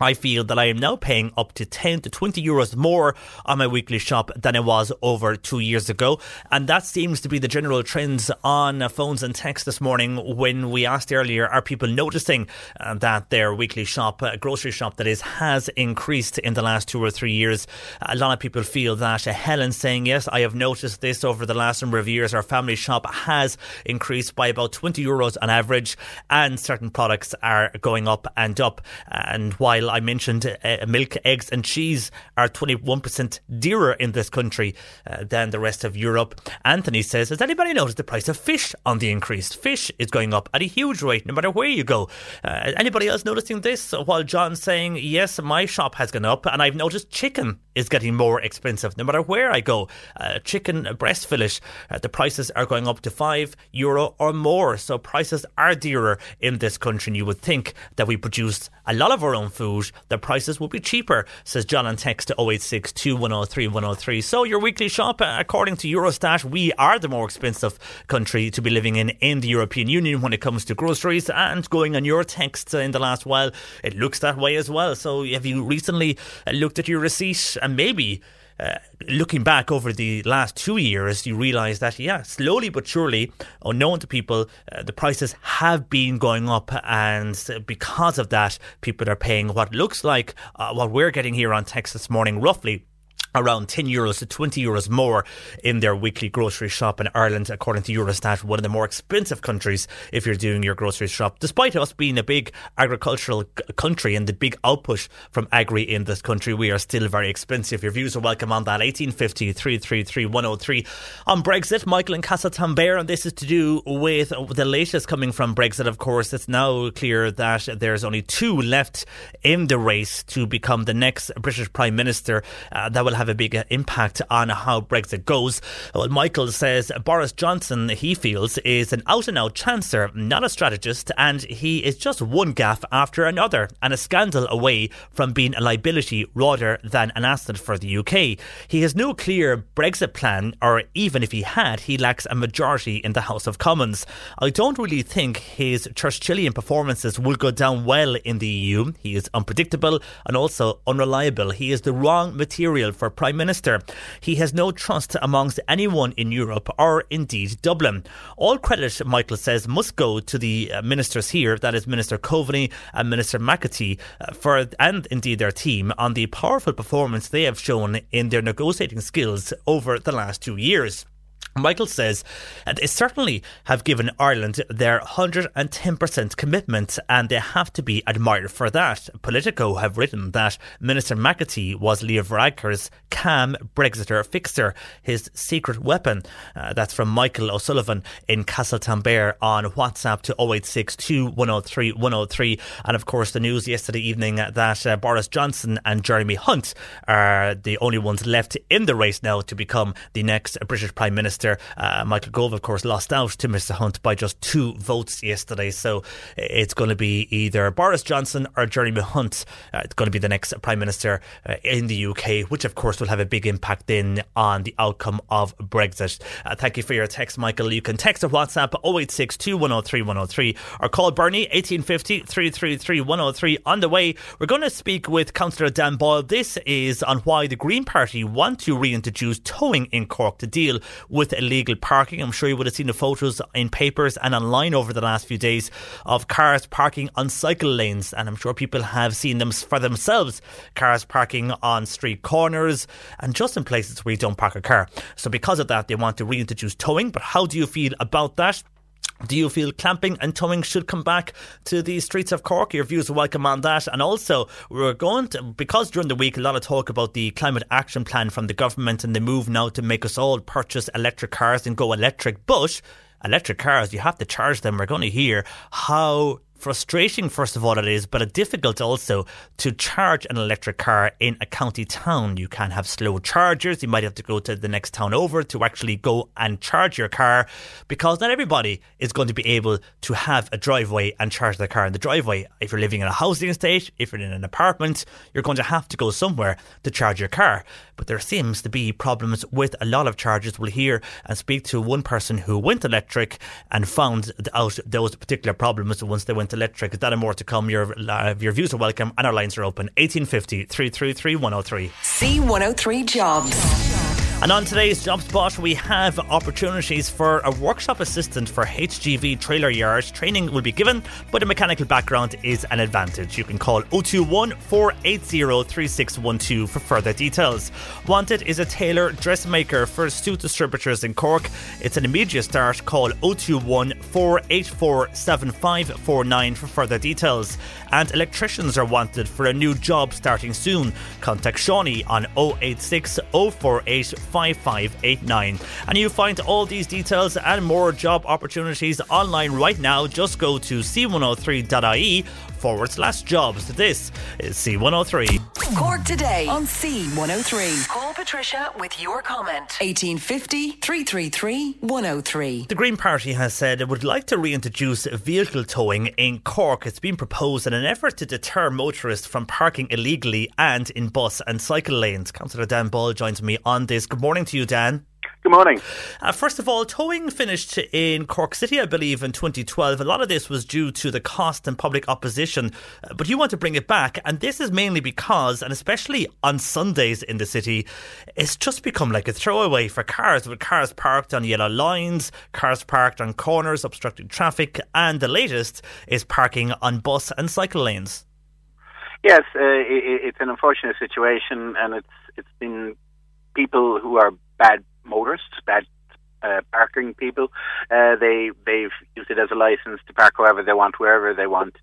I feel that I am now paying up to 10 to 20 euros more on my weekly shop than I was over two years ago. And that seems to be the general trends on phones and text this morning when we asked earlier, are people noticing uh, that their weekly shop, uh, grocery shop that is, has increased in the last two or three years? A lot of people feel that. Uh, Helen saying, yes, I have noticed this over the last number of years. Our family shop has increased by about 20 euros on average and certain products are going up and up. And while I mentioned uh, milk, eggs, and cheese are 21% dearer in this country uh, than the rest of Europe. Anthony says, Has anybody noticed the price of fish on the increase? Fish is going up at a huge rate, no matter where you go. Uh, anybody else noticing this? While John's saying, Yes, my shop has gone up, and I've noticed chicken is getting more expensive no matter where I go. Uh, chicken breast fillet, uh, the prices are going up to 5 euro or more. So prices are dearer in this country. And you would think that we produce a lot of our own food, the prices would be cheaper, says John on text to 086 2103 103. So your weekly shop, uh, according to Eurostat, we are the more expensive country to be living in in the European Union when it comes to groceries. And going on your text in the last while, it looks that way as well. So have you recently uh, looked at your receipt and maybe uh, looking back over the last two years, you realise that, yeah, slowly but surely, unknown to people, uh, the prices have been going up. And because of that, people are paying what looks like uh, what we're getting here on text this morning, roughly around 10 euros to 20 euros more in their weekly grocery shop in Ireland, according to Eurostat, one of the more expensive countries if you're doing your grocery shop. Despite us being a big agricultural country and the big output from agri in this country, we are still very expensive. Your views are welcome on that. 1850 333 103. On Brexit, Michael and Castletownbere, and this is to do with the latest coming from Brexit, of course. It's now clear that there's only two left in the race to become the next British Prime Minister uh, that will have have a big impact on how Brexit goes. Well, Michael says Boris Johnson, he feels, is an out and out chancer, not a strategist, and he is just one gaffe after another and a scandal away from being a liability rather than an asset for the UK. He has no clear Brexit plan, or even if he had, he lacks a majority in the House of Commons. I don't really think his Churchillian performances will go down well in the EU. He is unpredictable and also unreliable. He is the wrong material for Prime Minister. He has no trust amongst anyone in Europe or indeed Dublin. All credit, Michael says, must go to the uh, ministers here, that is Minister Coveney and Minister McEntee, uh, for and indeed their team on the powerful performance they have shown in their negotiating skills over the last two years. Michael says they certainly have given Ireland their 110% commitment and they have to be admired for that. Politico have written that Minister McEntee was Leo Varadkar's calm Brexiter fixer, his secret weapon. Uh, that's from Michael O'Sullivan in Castletownbere on WhatsApp to 0862 103 103. And of course, the news yesterday evening that uh, Boris Johnson and Jeremy Hunt are the only ones left in the race now to become the next British Prime Minister. Uh, Michael Gove, of course, lost out to Mr. Hunt by just two votes yesterday. So it's going to be either Boris Johnson or Jeremy Hunt. Uh, it's going to be the next Prime Minister uh, in the UK, which, of course, will have a big impact then on the outcome of Brexit. Uh, thank you for your text, Michael. You can text or WhatsApp 0862 103 103 or call Bernie 1850 333 103. On the way, we're going to speak with Councillor Dan Boyle. This is on why the Green Party want to reintroduce towing in Cork to deal with illegal parking. I'm sure you would have seen the photos in papers and online over the last few days of cars parking on cycle lanes, and I'm sure people have seen them for themselves. Cars parking on street corners and just in places where you don't park a car. So, because of that, they want to reintroduce towing. But how do you feel about that? Do you feel clamping and towing should come back to the streets of Cork? Your views are welcome on that. And also, we're going to, because during the week, a lot of talk about the climate action plan from the government and the move now to make us all purchase electric cars and go electric. But electric cars, you have to charge them. We're going to hear how frustrating, first of all, it is, but a difficult also to charge an electric car in a county town. You can have slow chargers. You might have to go to the next town over to actually go and charge your car because not everybody is going to be able to have a driveway and charge their car in the driveway. If you're living in a housing estate, if you're in an apartment, you're going to have to go somewhere to charge your car. But there seems to be problems with a lot of chargers. We'll hear and speak to one person who went electric and found out those particular problems once they went electric. That and more to come. Your, uh, your views are welcome and our lines are open. 1850 333 103. C103 Jobs. And on today's Job Spot, we have opportunities for a workshop assistant for HGV trailer yards. Training will be given, but a mechanical background is an advantage. You can call 021 480 3612 for further details. Wanted is a tailor dressmaker for suit distributors in Cork. It's an immediate start. Call 021 484 7549 for further details. And electricians are wanted for a new job starting soon. Contact Shawnee on 086 048 5589. And you find all these details and more job opportunities online right now. Just go to c103.ie forward slash jobs. This is C103. Cork today on C103. Call Patricia with your comment. 1850 333 103. The Green Party has said it would like to reintroduce vehicle towing in Cork. It's been proposed in an effort to deter motorists from parking illegally and in bus and cycle lanes. Councillor Dan Boyle joins me on this. Good morning to you, Dan. Good morning. Uh, first of all, towing finished in Cork City, I believe, in 2012. A lot of this was due to the cost and public opposition, uh, but you want to bring it back. And this is mainly because, and especially on Sundays in the city, it's just become like a throwaway for cars, with cars parked on yellow lines, cars parked on corners, obstructing traffic, and the latest is parking on bus and cycle lanes. Yes, uh, it, it's an unfortunate situation, and it's it's been people who are bad motorists, bad uh, parking people. Uh, they they've used it as a license to park wherever they want, wherever they want.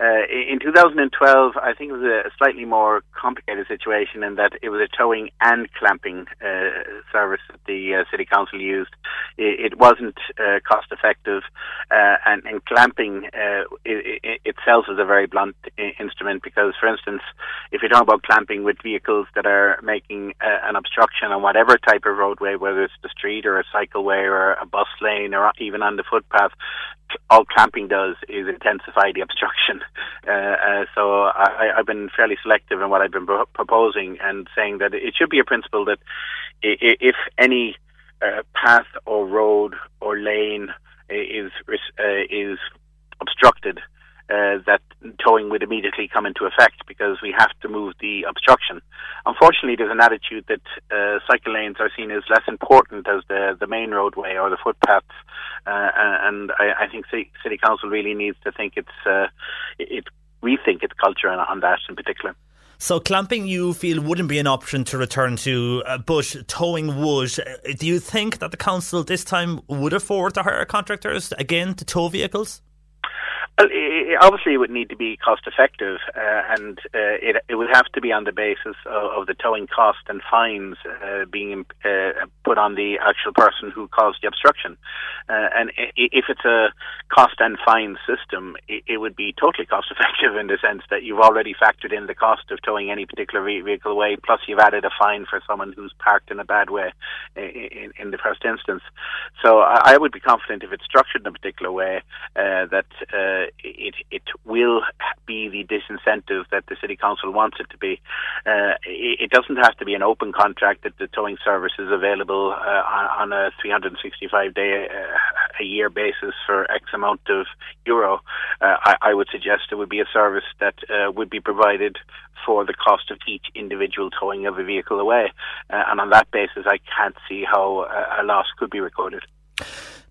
Uh, in 2012, I think it was a slightly more complicated situation in that it was a towing and clamping uh, service that the uh, city council used. It, it wasn't uh, cost effective, uh, and, and clamping uh, it, it itself is a very blunt I- instrument because, for instance, if you're talking about clamping with vehicles that are making an obstruction on whatever type of roadway, whether it's the street or a cycleway or a bus lane or even on the footpath, all clamping does is intensify the obstruction. Uh, uh, so I, I've been fairly selective in what I've been pro- proposing and saying that it should be a principle that if any uh, path or road or lane is uh, is obstructed, uh, that towing would immediately come into effect because we have to move the obstruction. Unfortunately, there's an attitude that uh, cycle lanes are seen as less important as the, the main roadway or the footpaths, uh, and I, I think city, city council really needs to think it's uh, it rethink its culture on, on that in particular. So clamping, you feel wouldn't be an option to return to, uh, but towing would. Uh, Do you think that the council this time would afford to hire contractors again to tow vehicles? Well, i obviously, it would need to be cost effective, uh, and uh, it, it would have to be on the basis of, of the towing cost and fines uh, being uh, put on the actual person who caused the obstruction. Uh, and if it's a cost and fine system, it, it would be totally cost effective in the sense that you've already factored in the cost of towing any particular vehicle away, plus you've added a fine for someone who's parked in a bad way in, in the first instance. So I, I would be confident if it's structured in a particular way uh, that. It it will be the disincentive that the city council wants it to be. Uh, it, it doesn't have to be an open contract that the towing service is available uh, on, on a 365 day uh, a year basis for X amount of euro. Uh, I, I would suggest it would be a service that uh, would be provided for the cost of each individual towing of a vehicle away, and on that basis, I can't see how a loss could be recorded.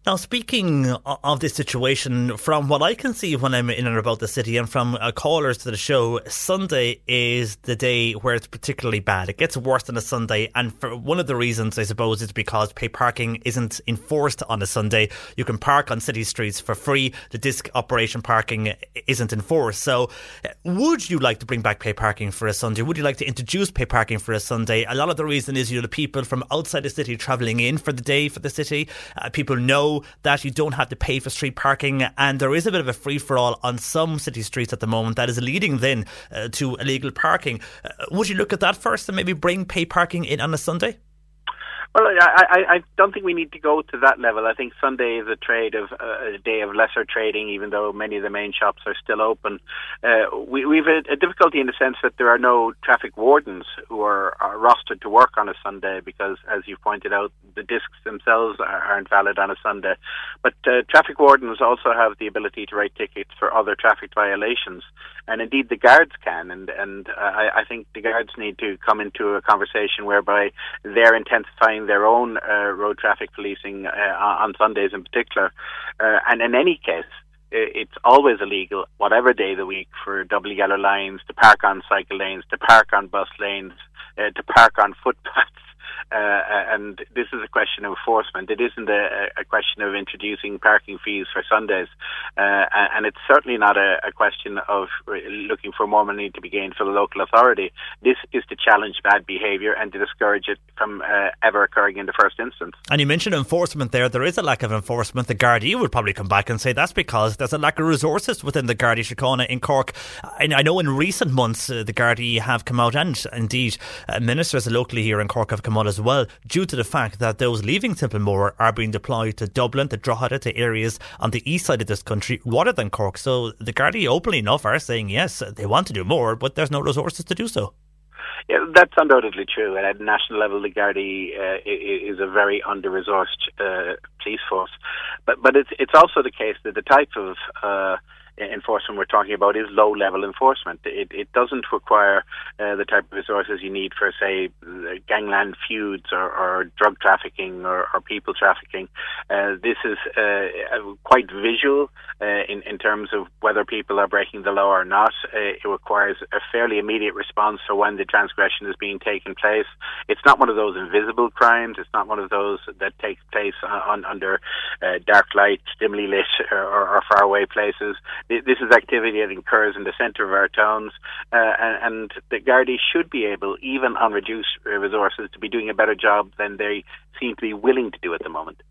Now, speaking of this situation, from what I can see when I'm in and about the city and from uh, callers to the show, Sunday is the day where it's particularly bad. It gets worse on a Sunday. And for one of the reasons, I suppose, is because pay parking isn't enforced on a Sunday. You can park on city streets for free. The disc operation parking isn't enforced. So, uh, would you like to bring back pay parking for a Sunday? Would you like to introduce pay parking for a Sunday? A lot of the reason is, you know, the people from outside the city travelling in for the day for the city. Uh, people know that you don't have to pay for street parking, and there is a bit of a free for all on some city streets at the moment that is leading then uh, to illegal parking. Uh, would you look at that first and maybe bring pay parking in on a Sunday? Well, I, I, I don't think we need to go to that level. I think Sunday is a trade of uh, a day of lesser trading, even though many of the main shops are still open. Uh, we, we've a, a difficulty in the sense that there are no traffic wardens who are, are rostered to work on a Sunday because, as you pointed out, the discs themselves are, aren't valid on a Sunday. But uh, traffic wardens also have the ability to write tickets for other traffic violations, and indeed the guards can. And and uh, I, I think the guards need to come into a conversation whereby they're intensifying their own uh, road traffic policing uh, on Sundays in particular. Uh, and in any case, it's always illegal, whatever day of the week, for double yellow lines to park on cycle lanes, to park on bus lanes, uh, to park on footpaths. Uh, and this is a question of enforcement. It isn't a, a question of introducing parking fees for Sundays, uh, and it's certainly not a, a question of looking for more money to be gained for the local authority. This is to challenge bad behaviour and to discourage it from uh, ever occurring in the first instance. And you mentioned enforcement there. There is a lack of enforcement. The Gardaí would probably come back and say that's because there's a lack of resources within the Gardaí Síochána in Cork. And I know in recent months uh, the Gardaí have come out, and indeed uh, ministers locally here in Cork have come as well, due to the fact that those leaving Templemore are being deployed to Dublin, to Drogheda, to areas on the east side of this country rather than Cork. So the Gardaí openly enough are saying yes, they want to do more, but there's no resources to do so. Yeah, that's undoubtedly true. And at national level, the Gardaí uh, is a very under-resourced uh, police force. But but it's it's also the case that the type of uh, enforcement we're talking about is low level enforcement. It, it doesn't require uh, the type of resources you need for, say, gangland feuds or, or drug trafficking or, or people trafficking. Uh, this is uh, quite visual uh, in, in terms of whether people are breaking the law or not. Uh, it requires a fairly immediate response for when the transgression is being taken place. It's not one of those invisible crimes. It's not one of those that takes place on, under uh, dark light, dimly lit, or, or faraway places. This is activity that occurs in the centre of our towns, uh, and, and the Gardaí should be able, even on reduced resources, to be doing a better job than they seem to be willing to do at the moment.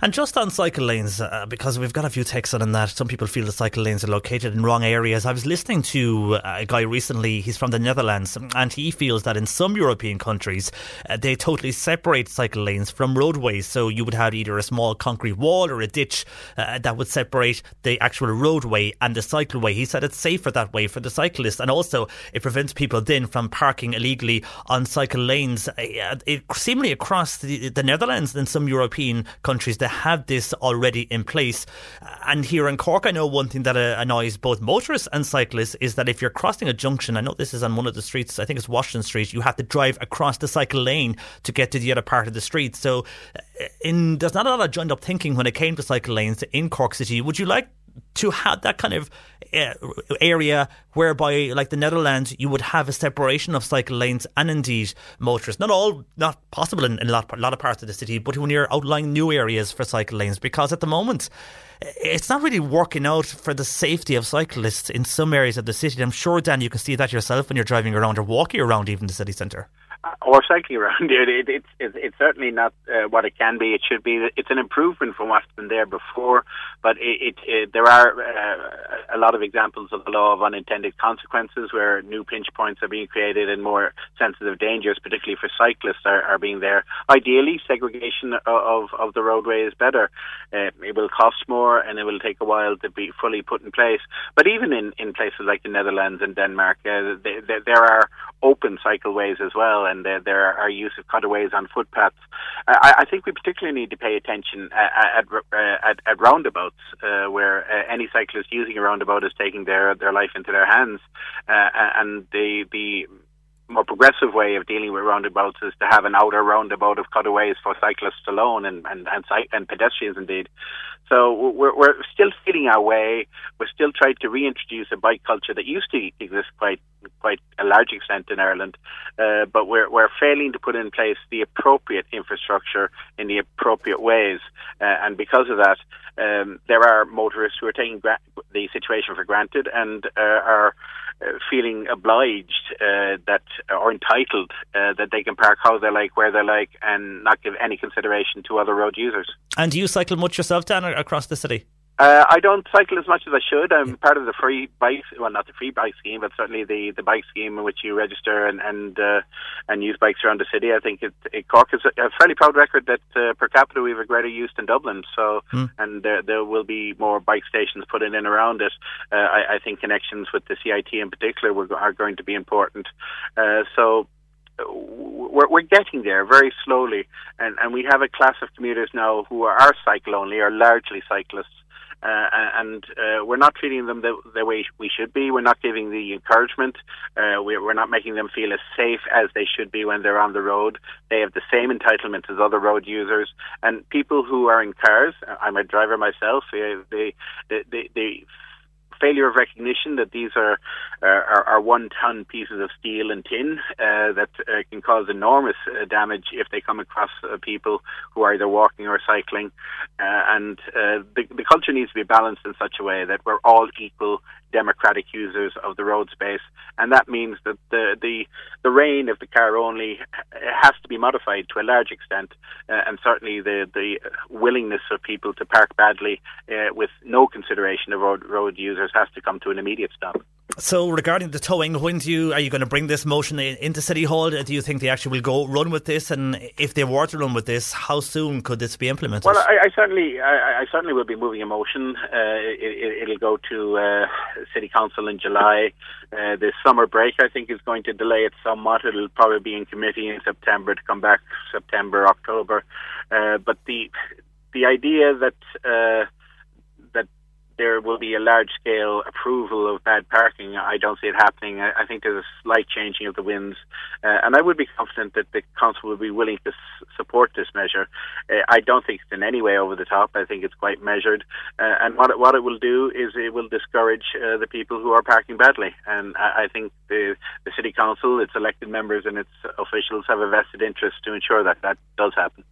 And just on cycle lanes, uh, because we've got a few texts on that, some people feel the cycle lanes are located in wrong areas. I was listening to uh, a guy recently, he's from the Netherlands, and he feels that in some European countries, uh, they totally separate cycle lanes from roadways. So you would have either a small concrete wall or a ditch uh, that would separate the actual roadway and the cycleway. He said it's safer that way for the cyclist, and also it prevents people then from parking illegally on cycle lanes. Uh, it, seemingly across the, the Netherlands and some European countries, they have this already in place. And here in Cork, I know one thing that uh, annoys both motorists and cyclists is that if you're crossing a junction, I know this is on one of the streets, I think it's Washington Street, you have to drive across the cycle lane to get to the other part of the street. So uh, in, there's not a lot of joined up thinking when it came to cycle lanes in Cork City. Would you like to have that kind of uh, area whereby, like the Netherlands, you would have a separation of cycle lanes and indeed motorists. Not all, not possible in, in a, lot, a lot of parts of the city, but when you're outlining new areas for cycle lanes, because at the moment, it's not really working out for the safety of cyclists in some areas of the city. I'm sure, Dan, you can see that yourself when you're driving around or walking around even the city centre or cycling around <laughs> it. it, it it's, it's certainly not uh, what it can be. It should be. It's an improvement from what's been there before, but it, it, it there are uh, a lot of examples of the law of unintended consequences where new pinch points are being created and more sensitive dangers, particularly for cyclists, are, are being there. Ideally, segregation of, of the roadway is better. Uh, it will cost more and it will take a while to be fully put in place. But even in, in places like the Netherlands and Denmark, uh, they, they, there are open cycleways as well, and uh, there are use of cutaways on footpaths. I, I think we particularly need to pay attention at at, uh, at, at roundabouts, uh, where uh, any cyclist using a roundabout is taking their their life into their hands, uh, and the the more progressive way of dealing with roundabouts is to have an outer roundabout of cutaways for cyclists alone and and and, and pedestrians indeed. So we're, we're still feeling our way. We're still trying to reintroduce a bike culture that used to exist quite quite a large extent in Ireland, uh, but we're we're failing to put in place the appropriate infrastructure in the appropriate ways, uh, and because of that, um, there are motorists who are taking gra- the situation for granted and uh, are feeling obliged uh, that or entitled uh, that they can park how they like, where they like, and not give any consideration to other road users. And do you cycle much yourself, Dan, across the city? Uh, I don't cycle as much as I should. I'm part of the free bike, well, not the free bike scheme, but certainly the, the bike scheme in which you register and and uh, and use bikes around the city. I think it, it Cork is a, a fairly proud record that uh, per capita we have a greater use than Dublin. So, mm. and there there will be more bike stations put in and around it. Uh, I, I think connections with the CIT in particular were, are going to be important. Uh, so we're, we're getting there very slowly, and, and we have a class of commuters now who are cycle only, are largely cyclists, uh, and uh, we're not treating them the, the, way we should be. We're not giving the encouragement. Uh, we're, we're, not making them feel as safe as they should be when they're on the road. They have the same entitlement as other road users. And people who are in cars, I'm a driver myself, they, they, they, they failure of recognition that these are are, are one ton pieces of steel and tin uh, that uh, can cause enormous uh, damage if they come across uh, people who are either walking or cycling. Uh, and uh, the, the culture needs to be balanced in such a way that we're all equal democratic users of the road space, and that means that the the the reign of the car only has to be modified to a large extent, uh, and certainly the the willingness of people to park badly uh, with no consideration of road road users has to come to an immediate stop. So, regarding the towing, when do you are you going to bring this motion into City Hall? Do you think they actually will go run with this? And if they were to run with this, how soon could this be implemented? Well, I, I certainly, I, I, certainly will be moving a motion. Uh, it, will go to uh, City Council in July. Uh, the summer break, I think, is going to delay it somewhat. It'll probably be in committee in September to come back September, October. Uh, but the the idea that uh, there will be a large scale approval of bad parking. I don't see it happening. I, I think there's a slight changing of the winds, uh, and I would be confident that the council will be willing to s- support this measure. Uh, I don't think it's in any way over the top. I think it's quite measured, uh, and what it, what it will do is it will discourage uh, the people who are parking badly. And I, I think the the city council, its elected members, and its officials have a vested interest to ensure that that does happen.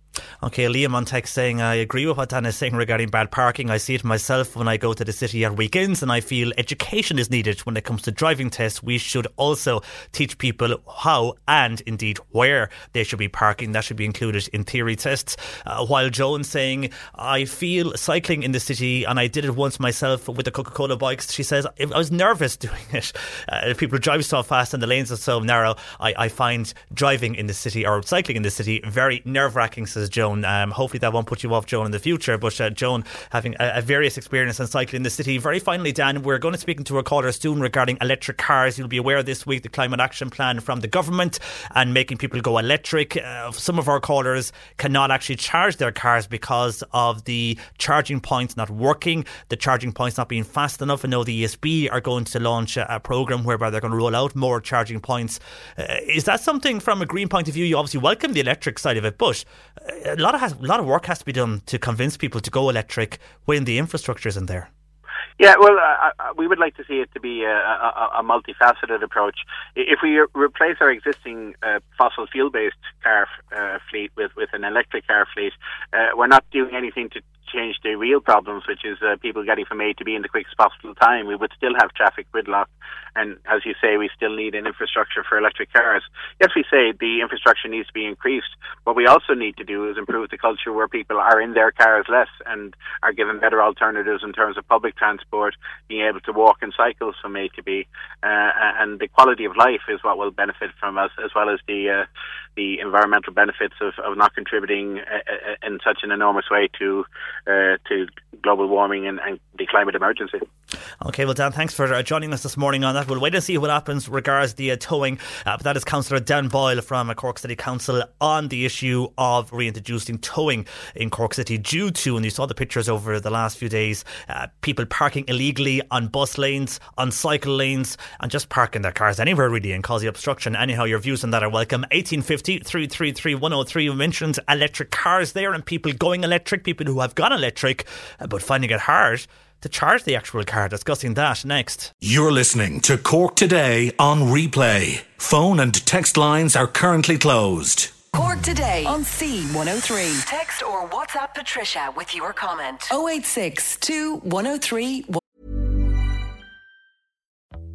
Okay, Liam on text saying, I agree with what Dan is saying regarding bad parking. I see it myself when I go to the city at weekends, and I feel education is needed when it comes to driving tests. We should also teach people how and indeed where they should be parking. That should be included in theory tests. Uh, while Joan saying, I feel cycling in the city, and I did it once myself with the Coca Cola bikes. She says, I was nervous <laughs> doing it. Uh, people drive so fast and the lanes are so narrow. I, I find driving in the city or cycling in the city very nerve wracking, says Joan. Um, hopefully that won't put you off, Joan, in the future. But uh, Joan, having a, a, various experience in cycling in the city. Very finally, Dan, we're going to speak to a caller soon regarding electric cars. You'll be aware this week the climate action plan from the government and making people go electric. Uh, some of our callers cannot actually charge their cars because of the charging points not working, the charging points not being fast enough. I know the ESB are going to launch a, a program whereby they're going to roll out more charging points. Uh, is that something from a green point of view? You obviously welcome the electric side of it, but a lot of has, a lot of work has to be done to convince people to go electric when the infrastructure isn't there. Yeah, well, uh, uh, we would like to see it to be a, a, a multifaceted approach. If we replace our existing uh, fossil fuel-based car uh, fleet with, with an electric car fleet, uh, we're not doing anything to change the real problems, which is uh, people getting from A to B in the quickest possible time. We would still have traffic gridlock, and as you say, we still need an infrastructure for electric cars. Yes, we say the infrastructure needs to be increased. What we also need to do is improve the culture where people are in their cars less and are given better alternatives in terms of public transport, being able to walk and cycle from A to B, uh, and the quality of life is what will benefit from us, as well as the uh, the environmental benefits of, of not contributing uh, uh in such an enormous way to uh, to global warming and, and, the climate emergency. Okay, well, Dan, thanks for uh, joining us this morning on that. We'll wait and see what happens regards the uh, towing. Uh, but that is Councillor Dan Boyle from uh, Cork City Council on the issue of reintroducing towing in Cork City due to, and you saw the pictures over the last few days, uh, people parking illegally on bus lanes, on cycle lanes, and just parking their cars anywhere really and causing obstruction. Anyhow, your views on that are welcome. 1850 333 103. You mentioned electric cars there and people going electric, people who have gone electric, but finding it hard to charge the actual car. Discussing that next. You're listening to Cork Today on replay. Phone and text lines are currently closed. Cork today on C103. Text or WhatsApp Patricia with your comment. 086 103.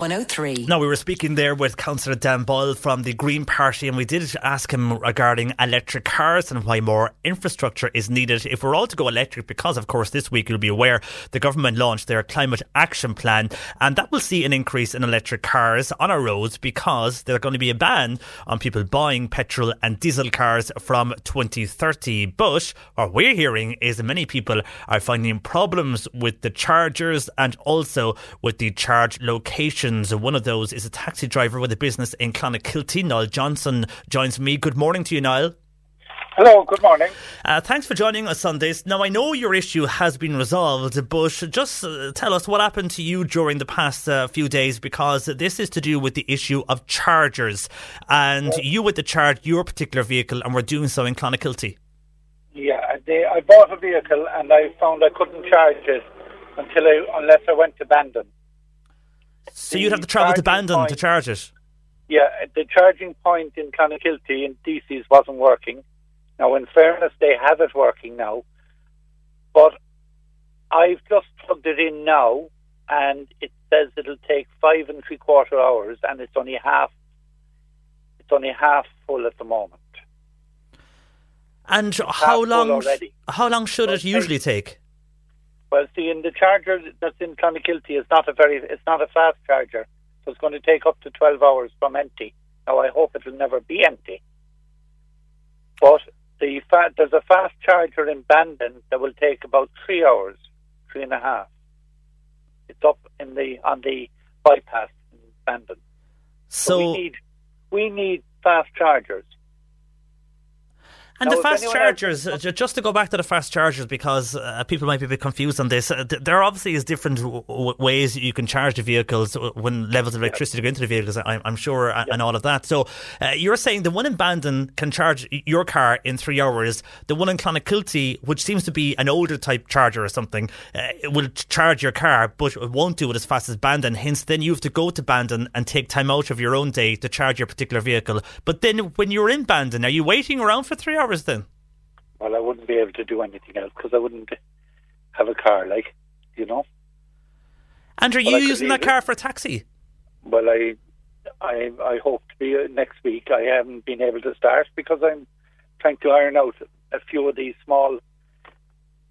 103. Now, we were speaking there with Councillor Dan Boyle from the Green Party, and we did ask him regarding electric cars and why more infrastructure is needed if we're all to go electric. Because, of course, this week you'll be aware the government launched their climate action plan, and that will see an increase in electric cars on our roads because there's going to be a ban on people buying petrol and diesel cars from 2030. But what we're hearing is many people are finding problems with the chargers and also with the charge location one of those is a taxi driver with a business in Clonakilty. Niall Johnson joins me. Good morning to you, Niall. Hello, good morning. Uh, thanks for joining us on this. Now, I know your issue has been resolved, but just uh, tell us what happened to you during the past uh, few days because this is to do with the issue of chargers. And you with the charge your particular vehicle, and we're doing so in Clonakilty. Yeah, they, I bought a vehicle and I found I couldn't charge it until I, unless I went to Bandon. So you'd have to travel to Bandon to charge it. Yeah, the charging point in Clonakilty in DC's wasn't working. Now, in fairness, they have it working now, but I've just plugged it in now, and it says it'll take five and three quarter hours, and it's only half. It's only half full at the moment. And how long? How long should it Okay. usually take? Well, see, in the charger that's in Clonakilty, it's not a very, it's not a fast charger, so it's going to take up to twelve hours from empty. Now, I hope it will never be empty. But the fa- there's a fast charger in Bandon that will take about three hours, three and a half. It's up in the on the bypass in Bandon. So, we need we need fast chargers. And Now, the fast else- chargers, uh, just to go back to the fast chargers, because uh, people might be a bit confused on this. Uh, th- there obviously is different w- w- ways you can charge the vehicles uh, when levels of electricity go into the vehicles. I'm, I'm sure, and, and all of that. So uh, you're saying the one in Bandon can charge your car in three hours. The one in Clonakilty, which seems to be an older type charger or something, uh, it will charge your car, but it won't do it as fast as Bandon. Hence, then you have to go to Bandon and take time out of your own day to charge your particular vehicle. But then when you're in Bandon, are you waiting around for three hours then? Well, I wouldn't be able to do anything else because I wouldn't have a car, like you know. And are Well, you using that it. car for a taxi? Well, I, I, I hope to be uh, next week. I haven't been able to start because I'm trying to iron out a few of these small.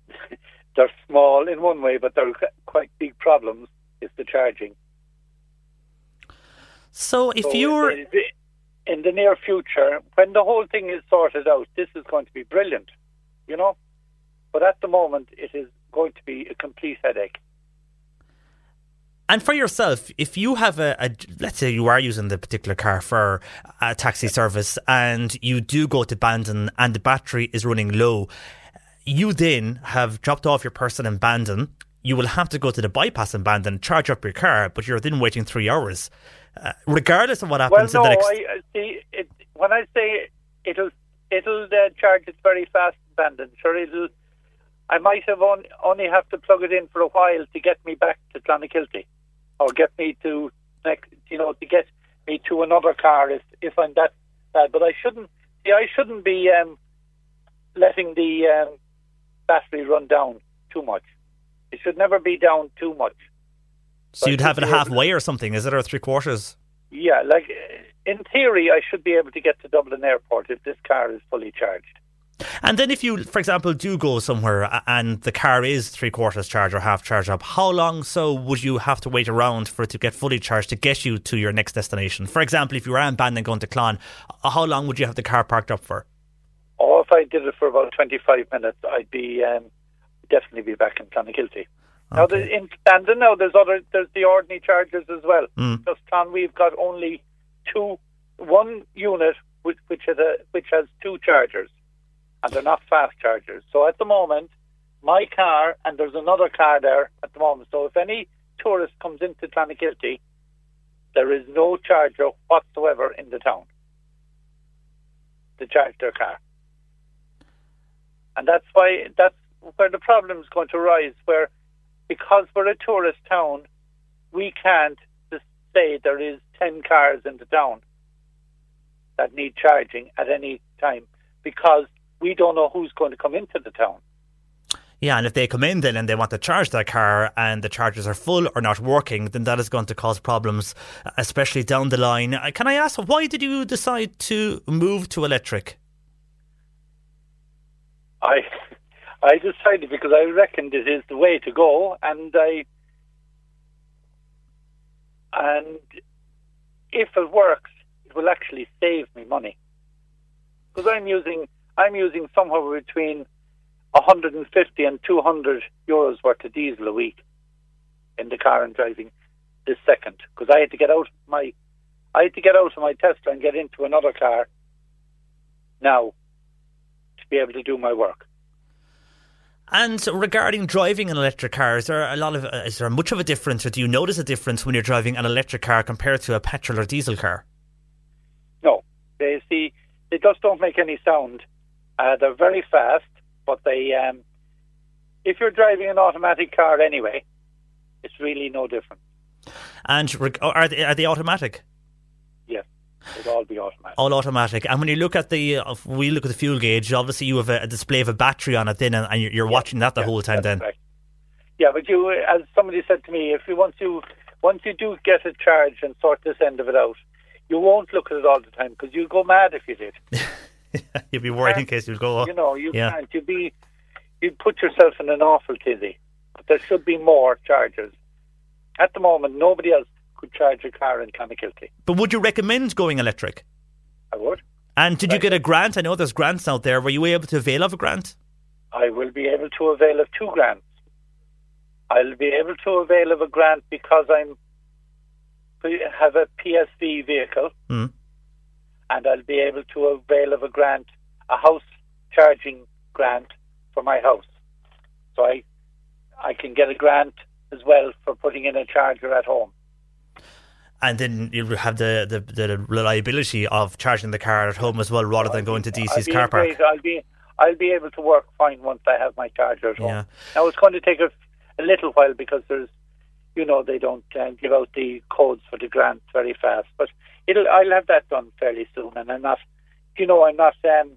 <laughs> they're small in one way, but they're quite big problems. Is the charging? So if So you're in the- in the near future, when the whole thing is sorted out, this is going to be brilliant, you know. But at the moment, it is going to be a complete headache. and for yourself, if you have a, a let's say you are using the particular car for a taxi service and you do go to Bandon and the battery is running low, you then have dropped off your person in Bandon. You will have to go to the bypass in Bandon, charge up your car, but you're then waiting three hours. Uh, regardless of what happens Well, no, in the next I I see. It, when I say it'll it'll uh, charge it very fast, Bandon. Sure, it'll. I might have on, only have to plug it in for a while to get me back to Clonakilty, or get me to next. You know, to get me to another car if if I'm that bad. But I shouldn't. See, I shouldn't be um, letting the um, battery run down too much. It should never be down too much. So you'd have it should be able- halfway or something, is it, or three quarters? Yeah, like in theory, I should be able to get to Dublin Airport if this car is fully charged. And then, if you, for example, do go somewhere and the car is three quarters charged or half charged up, how long so would you have to wait around for it to get fully charged to get you to your next destination? For example, if you were in Bandon going to Clon, uh, how long would you have the car parked up for? Or if I did it for about 25 minutes, I'd be um, definitely be back in Clonakilty. Now, in Bandon, now there's other there's the ordinary chargers as well. Mm. Just Clon, we've got only two, one unit which which has a, which has two chargers, and they're not fast chargers. So at the moment, my car and there's another car there at the moment. So if any tourist comes into Clonakilty, there is no charger whatsoever in the town to charge their car. And that's why that's where the problem is going to rise. Where because we're a tourist town, we can't just say there is ten cars in the town that need charging at any time because we don't know who's going to come into the town. Yeah, and if they come in then and they want to charge their car and the chargers are full or not working, then that is going to cause problems, especially down the line. Uh, Can I ask, why did you decide to move to electric? I I decided because I reckoned it is the way to go, and I and if it works, it will actually save me money because I'm using I'm using somewhere between 150 and 200 euros worth of diesel a week in the car I'm driving this second because I had to get out my I had to get out of my Tesla and get into another car now to be able to do my work. And regarding driving an electric car, is there a lot of uh, is there much of a difference, or do you notice a difference when you're driving an electric car compared to a petrol or diesel car? No, they see they just don't make any sound. Uh, they're very fast, but they um, if you're driving an automatic car anyway, it's really no different. And reg- are they, are they automatic? Yes, it'll all be automatic. All automatic. And when you look at the, we look at the fuel gauge. Obviously, you have a, a display of a battery on it, then, and, and you're, you're watching that the whole time. Then, correct. Yeah, but you, as somebody said to me, if you once you once you do get a charge and sort this end of it out, you won't look at it all the time because you'll go mad if you did. <laughs> you'd be worried in case you'd go. You know, you yeah. can't. You'd be, you'd put yourself in an awful tizzy. But there should be more chargers. At the moment, nobody else could charge your car in Clonakilty. But would you recommend going electric? I would. And did you get a grant? I know there's grants out there. Were you able to avail of a grant? I will be able to avail of two grants. I'll be able to avail of a grant because I'm have a PSV vehicle, Mm. and I'll be able to avail of a grant, a house charging grant for my house. So I, I can get a grant as well for putting in a charger at home. And then you'll have the, the, the reliability of charging the car at home as well, rather than going to DC's car park. I'll be, I'll be able to work fine once I have my charger at home. Yeah. Now it's going to take a, a little while because there's, you know, they don't uh, give out the codes for the grant very fast. But it'll, I'll have that done fairly soon. And I'm not, you know, I'm not um,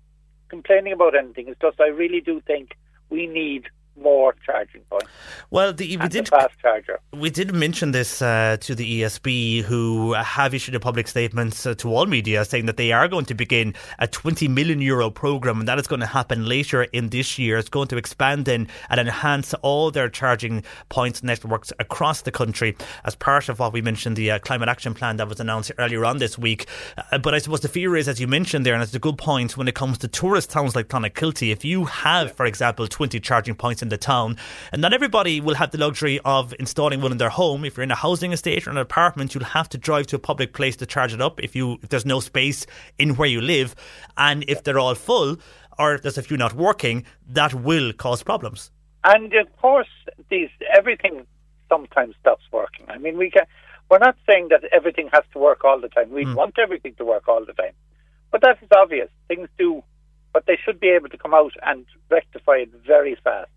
complaining about anything. It's just I really do think we need more charging points. Well, the, we did a fast charger. We did mention this uh, to the ESB, who have issued a public statement uh, to all media saying that they are going to begin a 20 million euro program, and that is going to happen later in this year. It's going to expand in and enhance all their charging points networks across the country as part of what we mentioned the uh, climate action plan that was announced earlier on this week. Uh, but I suppose the fear is, as you mentioned there, and it's a good point when it comes to tourist towns like Clonakilty, if you have, for example, 20 charging points in the town, and not everybody will have the luxury of installing one in their home. If you're in a housing estate or an apartment, you'll have to drive to a public place to charge it up if you if there's no space in where you live, and if they're all full or if there's a few not working, that will cause problems. And of course, these everything sometimes stops working. I mean, we can. We're not saying that everything has to work all the time. We hmm. want everything to work all the time, but that is obvious. Things do, but they should be able to come out and rectify it very fast.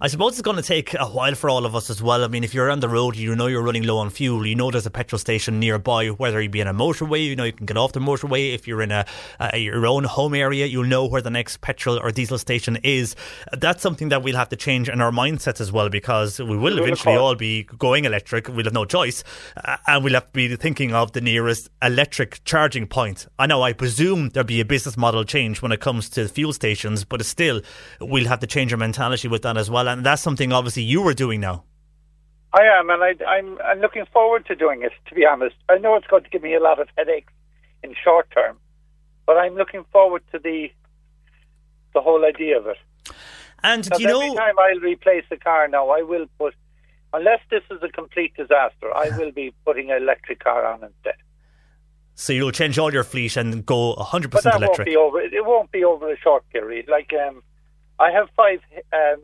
I suppose it's going to take a while for all of us as well. I mean, if you're on the road, you know you're running low on fuel. You know there's a petrol station nearby, whether you be in a motorway, you know you can get off the motorway. If you're in a, your own home area, you'll know where the next petrol or diesel station is. That's something that we'll have to change in our mindsets as well, because we will will, eventually all be going electric. We'll have no choice, uh, and we'll have to be thinking of the nearest electric charging point. I know. I presume there'll be a business model change when it comes to fuel stations, but still, we'll have to change our mentality with that as well. And that's something obviously you were doing now. I am, and I, I'm, I'm looking forward to doing it. To be honest, I know it's going to give me a lot of headaches in short term, but I'm looking forward to the the whole idea of it. And do you every know? time I'll replace the car now, I will put, unless this is a complete disaster, I will be putting an electric car on instead. So you'll change all your fleet and go 100% But that electric. won't be over. It won't be over a short period. Like um, I have five um,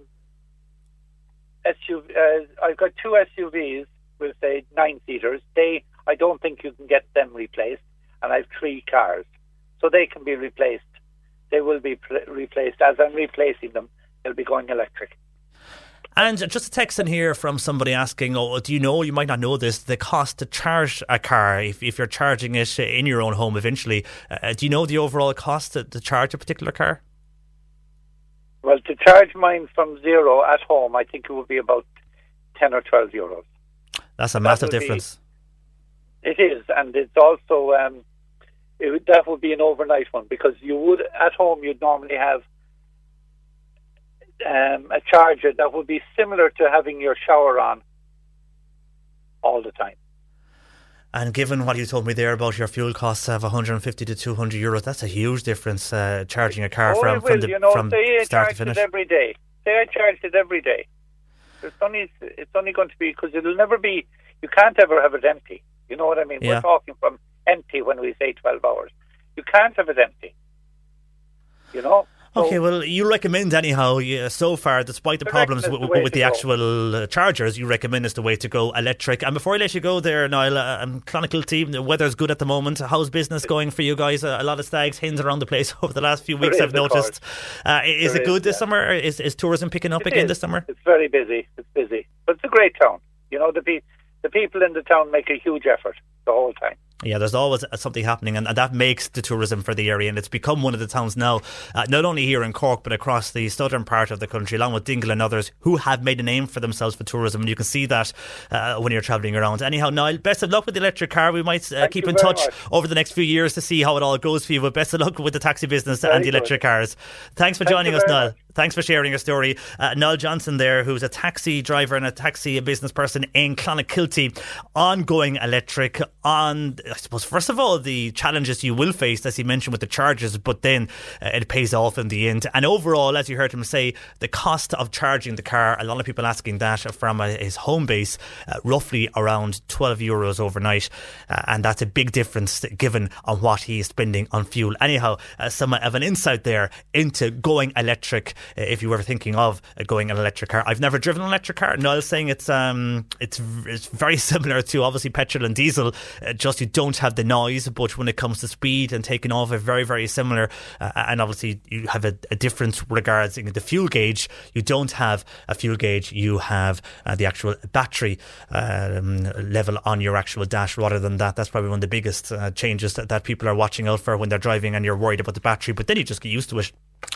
SUV. Uh, I've got two SUVs with say nine seaters. They, I don't think you can get them replaced, and I have three cars, so they can be replaced. They will be pl- replaced as I'm replacing them. They'll be going electric. And just a text in here from somebody asking, oh, do you know, you might not know this, the cost to charge a car if, if you're charging it in your own home eventually. Uh, do you know the overall cost to, to charge a particular car? Well, to charge mine from zero at home, I think it would be about ten or twelve euros. That's a massive be- difference. It is, and it's also um, it that would be an overnight one because you would at home you'd normally have um, a charger that would be similar to having your shower on all the time. And given what you told me there about your fuel costs of 150 to 200 euros, that's a huge difference uh, charging a car oh, from, from, the, you know, from say I start to charged it finish. every day. Say I charged it every day. It's only it's only going to be because it'll never be. You can't ever have it empty. You know what I mean? Yeah. We're talking from empty when we say twelve hours. You can't have it empty. You know. Okay, well, you recommend anyhow. Yeah, so far, despite the problems with, the with the actual uh, chargers, you recommend is the way to go electric. And before I let you go there, Niall, uh, um, Chronicle team, the weather's good at the moment. How's business going for you guys? Uh, a lot of stags, hens around the place <laughs> over the last few weeks. is, I've noticed. Uh, is There it good is, this yeah. summer? Is, is tourism picking up It again is. this summer? It's very busy. It's busy, but it's a great town. You know, the pe- the people in the town make a huge effort the whole time. Yeah, there's always something happening, and, and that makes the tourism for the area, and it's become one of the towns now, uh, not only here in Cork, but across the southern part of the country, along with Dingle and others, who have made a name for themselves for tourism, and you can see that uh, when you're travelling around. Anyhow, Niall, best of luck with the electric car. We might uh, keep in touch much. over the next few years to see how it all goes for you, but best of luck with the taxi business Very and the good. electric cars. Thanks for Thank joining us, Niall. much. Thanks for sharing your story. Uh, Niall Johnson there, who's a taxi driver and a taxi business person in Clonakilty, ongoing electric on, I suppose, first of all, the challenges you will face, as he mentioned, with the charges, but then uh, it pays off in the end. And overall, as you heard him say, the cost of charging the car, a lot of people asking that from uh, his home base, uh, roughly around 12 euros overnight. Uh, and that's a big difference given on what he is spending on fuel. Anyhow, uh, some of an insight there into going electric uh, if you were thinking of uh, going an electric car. I've never driven an electric car. Niall's saying it's um it's it's very <laughs> similar to obviously petrol and diesel. Uh, just you don't have the noise, but when it comes to speed and taking off, are very very similar. Uh, and obviously you have a, a difference regards the fuel gauge. You don't have a fuel gauge. You have uh, the actual battery um, level on your actual dash. Rather than that, that's probably one of the biggest uh, changes that, that people are watching out for when they're driving and you're worried about the battery. But then you just get used to it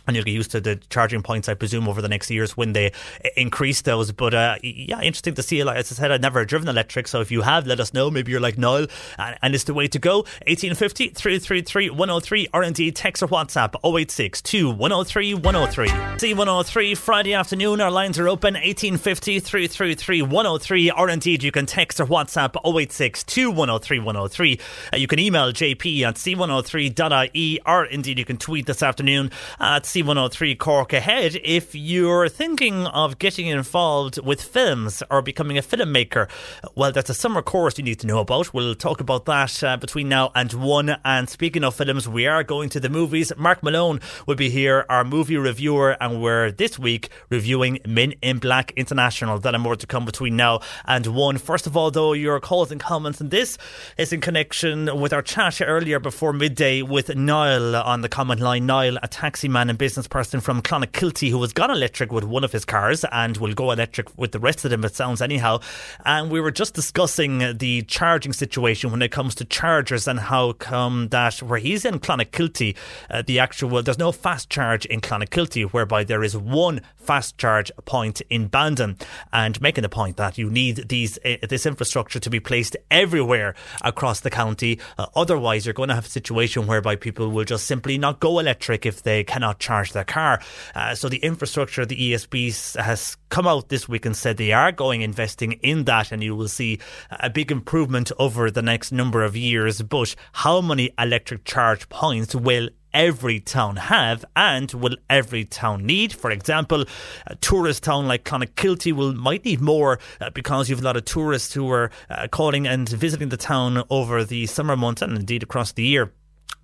and you'll get used to the charging points, I presume, over the next years when they increase those. But uh, yeah, interesting to see. Like as I said, I've never driven electric, so if you have, let us know. Maybe you're like Noel, and, and it's the way to go. 1850 333 103, or indeed text or WhatsApp 086 103 103. C103 Friday afternoon, our lines are open 1850 333 103, or indeed you can text or WhatsApp 086 103 103. Uh, you can email jp at c103.ie, or indeed you can tweet this afternoon at C103 Cork Ahead if you're thinking of getting involved with films or becoming a filmmaker. Well, that's a summer course you need to know about. We'll talk about that uh, between now and one. And speaking of films, we are going to the movies. Mark Malone will be here, our movie reviewer, and we're this week reviewing Men in Black International. That and more to come between now and one. First of all, though, your calls and comments, and this is in connection with our chat earlier before midday with Niall on the comment line. Niall, a taxi man and a business person from Clonakilty who has gone electric with one of his cars and will go electric with the rest of them, it sounds anyhow. And we were just discussing the charging situation when it comes to chargers and how come that where he's in Clonakilty, uh, the actual, there's no fast charge in Clonakilty, whereby there is one fast charge point in Bandon. And making the point that you need these uh, this infrastructure to be placed everywhere across the county. Uh, otherwise, you're going to have a situation whereby people will just simply not go electric if they cannot charge their car. Uh, so the infrastructure, the ESB has come out this week and said they are going investing in that, and you will see a big improvement over the next number of years. But how many electric charge points will every town have and will every town need. For example, a tourist town like Clonakilty will might need more uh, because you have a lot of tourists who are uh, calling and visiting the town over the summer months and indeed across the year.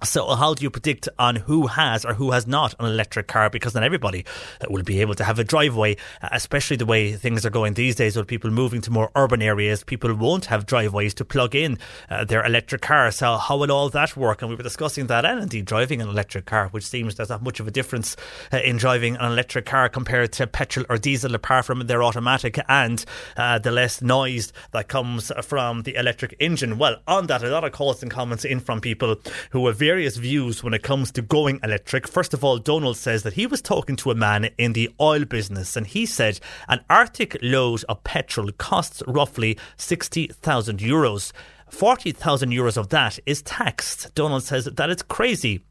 So, how do you predict on who has or who has not an electric car? Because not everybody uh, will be able to have a driveway, uh, especially the way things are going these days with people moving to more urban areas. People won't have driveways to plug in uh, their electric car. So, how will all that work? And we were discussing that and indeed driving an electric car, which seems there's not much of a difference uh, in driving an electric car compared to petrol or diesel, apart from their automatic and uh, the less noise that comes from the electric engine. Well, on that, a lot of calls and comments in from people who have various views when it comes to going electric. First of all, Donald says that he was talking to a man in the oil business and he said an Arctic load of petrol costs roughly 60,000 euros. 40,000 euros of that is taxed. Donald says that it's crazy.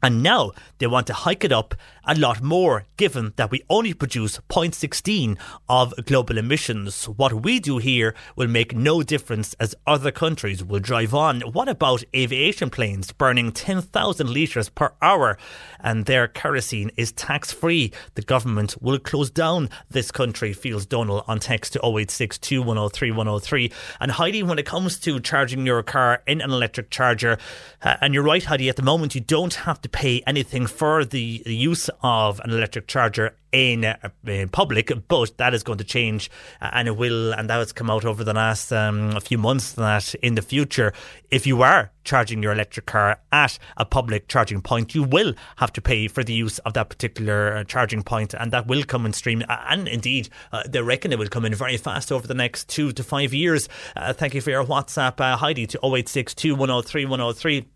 And now they want to hike it up a lot more, given that we only produce 0.16 of global emissions. What we do here will make no difference as other countries will drive on. What about aviation planes burning 10,000 litres per hour and their kerosene is tax free? The government will close down this country, feels Donald on text to 0862 103 103. And Heidi, when it comes to charging your car in an electric charger, uh, and you're right, Heidi, at the moment you don't have to pay anything for the use of an electric charger in, uh, in, public, but that is going to change uh, and it will, and that has come out over the last um, a few months that in the future, if you are charging your electric car at a public charging point, you will have to pay for the use of that particular uh, charging point, and that will come in stream. And indeed, uh, they reckon it will come in very fast over the next two to five years. Uh, thank you for your WhatsApp, uh, Heidi, to 0862 103 103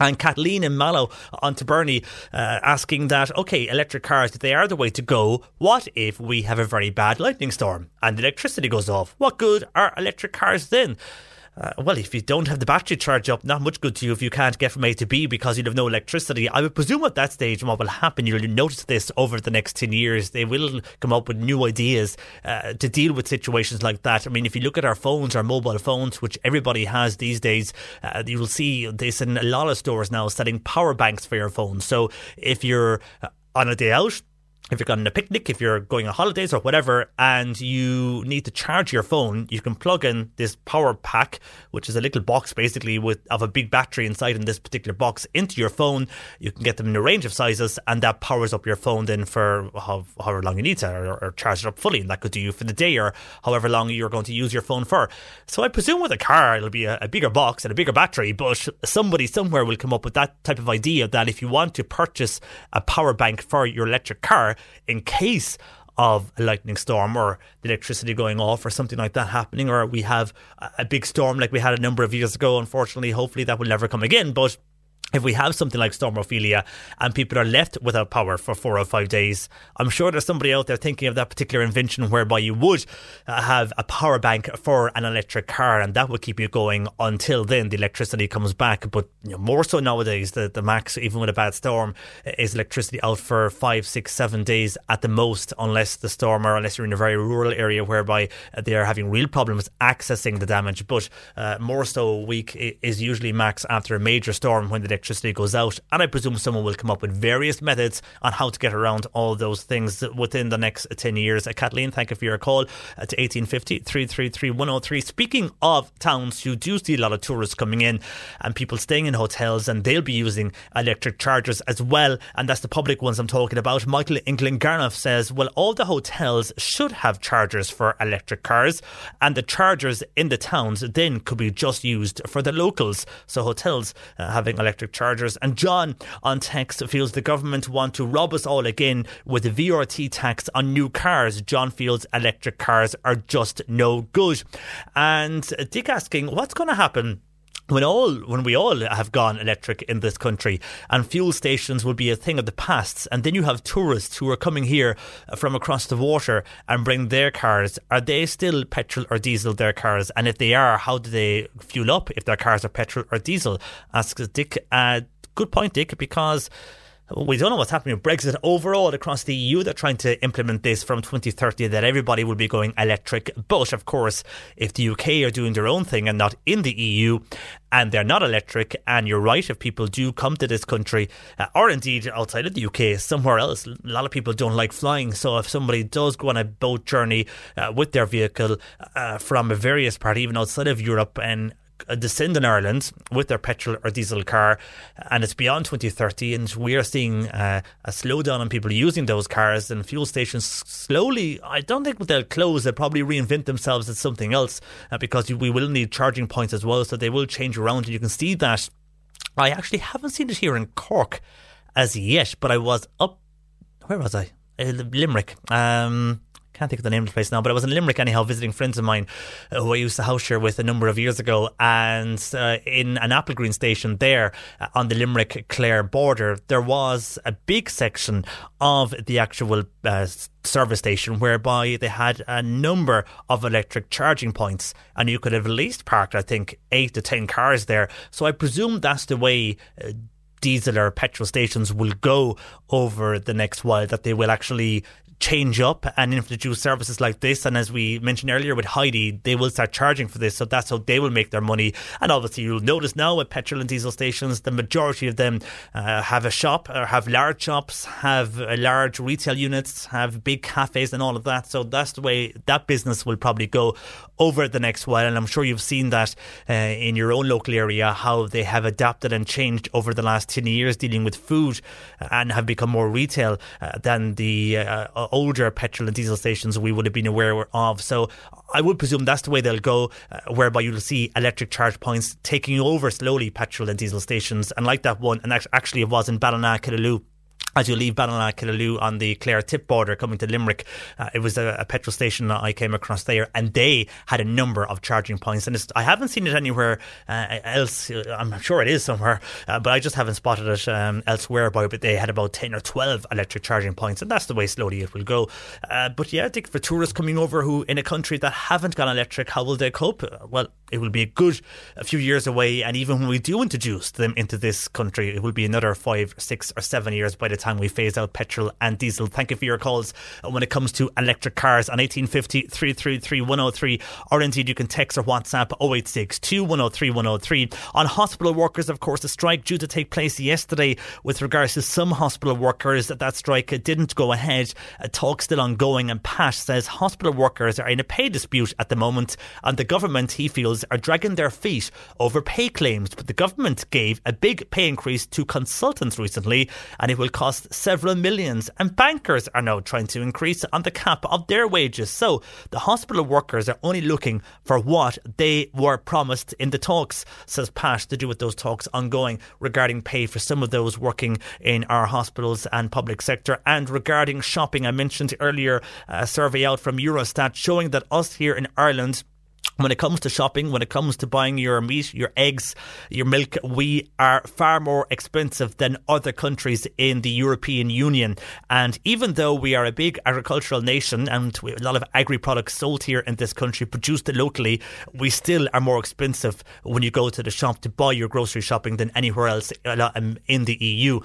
and Kathleen and Mallow on to Bernie uh, asking that, okay, electric cars, they are the way to go. What if we have a very bad lightning storm and electricity goes off? What good are electric cars then? Uh, well, if you don't have the battery charge up, not much good to you if you can't get from A to B because you'll have no electricity. I would presume at that stage what will happen, you'll notice this over the next 10 years, they will come up with new ideas uh, to deal with situations like that. I mean, if you look at our phones, our mobile phones, which everybody has these days, uh, you'll see this in a lot of stores now selling power banks for your phone. So if you're uh, on a day out, if you're going on a picnic, if you're going on holidays or whatever, and you need to charge your phone, you can plug in this power pack, which is a little box basically with of a big battery inside in this particular box into your phone. You can get them in a range of sizes, and that powers up your phone then for how, however long you need to, or, or charge it up fully, and that could do you for the day or however long you're going to use your phone for. So I presume with a car, it'll be a, a bigger box and a bigger battery, but somebody somewhere will come up with that type of idea that if you want to purchase a power bank for your electric car in case of a lightning storm or the electricity going off or something like that happening, or we have a big storm like we had a number of years ago. Unfortunately, hopefully that will never come again. But if we have something like Storm Ophelia and people are left without power for four or five days, I'm sure there's somebody out there thinking of that particular invention whereby you would uh, have a power bank for an electric car and that would keep you going until then the electricity comes back. But you know, more so nowadays, the, the max, even with a bad storm, is electricity out for five, six, seven days at the most, unless the storm or unless you're in a very rural area whereby they are having real problems accessing the damage. But uh, more so, a week is usually max after a major storm when the electricity goes out. And I presume someone will come up with various methods on how to get around all those things within the next 10 years. Uh, Kathleen, thank you for your call uh, to 1850 333 103. Speaking of towns, you do see a lot of tourists coming in and people staying in hotels, and they'll be using electric chargers as well. And that's the public ones I'm talking about. Michael England Garnoff says, well, all the hotels should have chargers for electric cars, and the chargers in the towns then could be just used for the locals. So hotels uh, having electric electric chargers. And John on text feels the government want to rob us all again with a VRT tax on new cars. John feels electric cars are just no good. And Dick asking, what's going to happen? When all when we all have gone electric in this country and fuel stations will be a thing of the past and then you have tourists who are coming here from across the water and bring their cars. Are they still petrol or diesel their cars? And if they are how do they fuel up if their cars are petrol or diesel? Asks Dick. Uh, good point Dick because we don't know what's happening with Brexit overall across the EU. They're trying to implement this from 2030 that everybody will be going electric. But of course, if the UK are doing their own thing and not in the EU, and they're not electric, and you're right, if people do come to this country, uh, or indeed outside of the UK, somewhere else, a lot of people don't like flying. So if somebody does go on a boat journey uh, with their vehicle uh, from a various part, even outside of Europe, and descend in Ireland with their petrol or diesel car, and it's beyond 2030, and we are seeing uh, a slowdown on people using those cars, and fuel stations slowly. I don't think they'll close; they'll probably reinvent themselves as something else uh, because we will need charging points as well, so they will change around, and you can see that. I actually haven't seen it here in Cork as yet, but I was up. Where was I? Uh, Limerick. Um, can't think of the name of the place now, but I was in Limerick anyhow, visiting friends of mine uh, who I used to house share with a number of years ago. And uh, in an Applegreen station there uh, on the Limerick Clare border, there was a big section of the actual uh, service station whereby they had a number of electric charging points and you could have at least parked, I think, eight to ten cars there. So I presume that's the way uh, diesel or petrol stations will go over the next while, that they will actually change up and introduce services like this. And as we mentioned earlier with Heidi, they will start charging for this. So that's how they will make their money. And obviously, you'll notice now at petrol and diesel stations, the majority of them uh, have a shop or have large shops, have uh, large retail units, have big cafes and all of that. So that's the way that business will probably go over the next while. And I'm sure you've seen that uh, in your own local area, how they have adapted and changed over the last 10 years dealing with food and have become more retail uh, than the uh, older petrol and diesel stations we would have been aware of. So I would presume that's the way they'll go, uh, whereby you'll see electric charge points taking over slowly petrol and diesel stations. And like that one, and actually it was in Ballina, as you leave Ballina-Killaloe on the Clare Tipp border coming to Limerick, uh, it was a, a, petrol station that I came across there, and they had a number of charging points. And I haven't seen it anywhere uh, else. I'm sure it is somewhere, uh, but I just haven't spotted it um, elsewhere. But they had about ten or twelve electric charging points, and that's the way slowly it will go. Uh, but yeah, I think for tourists coming over who in a country that haven't gone electric, how will they cope? Well, it will be a good a few years away, and even when we do introduce them into this country, it will be another five, six, or seven years by the time we phase out petrol and diesel. Thank you for your calls when it comes to electric cars on 1850 333 103, or indeed you can text or WhatsApp 086 2103 103. On hospital workers, of course, a strike due to take place yesterday with regards to some hospital workers. That strike didn't go ahead. A talk still ongoing, and Pat says hospital workers are in a pay dispute at the moment, and the government, he feels, are dragging their feet over pay claims. But the government gave a big pay increase to consultants recently, and it will cost several millions. And bankers are now trying to increase on the cap of their wages. So the hospital workers are only looking for what they were promised in the talks, says Pat, to do with those talks ongoing regarding pay for some of those working in our hospitals and public sector. And regarding shopping, I mentioned earlier a survey out from Eurostat showing that us here in Ireland when it comes to shopping, when it comes to buying your meat, your eggs, your milk, we are far more expensive than other countries in the European Union. And even though we are a big agricultural nation and a lot of agri products sold here in this country, produced locally, we still are more expensive when you go to the shop to buy your grocery shopping than anywhere else um, in the EU.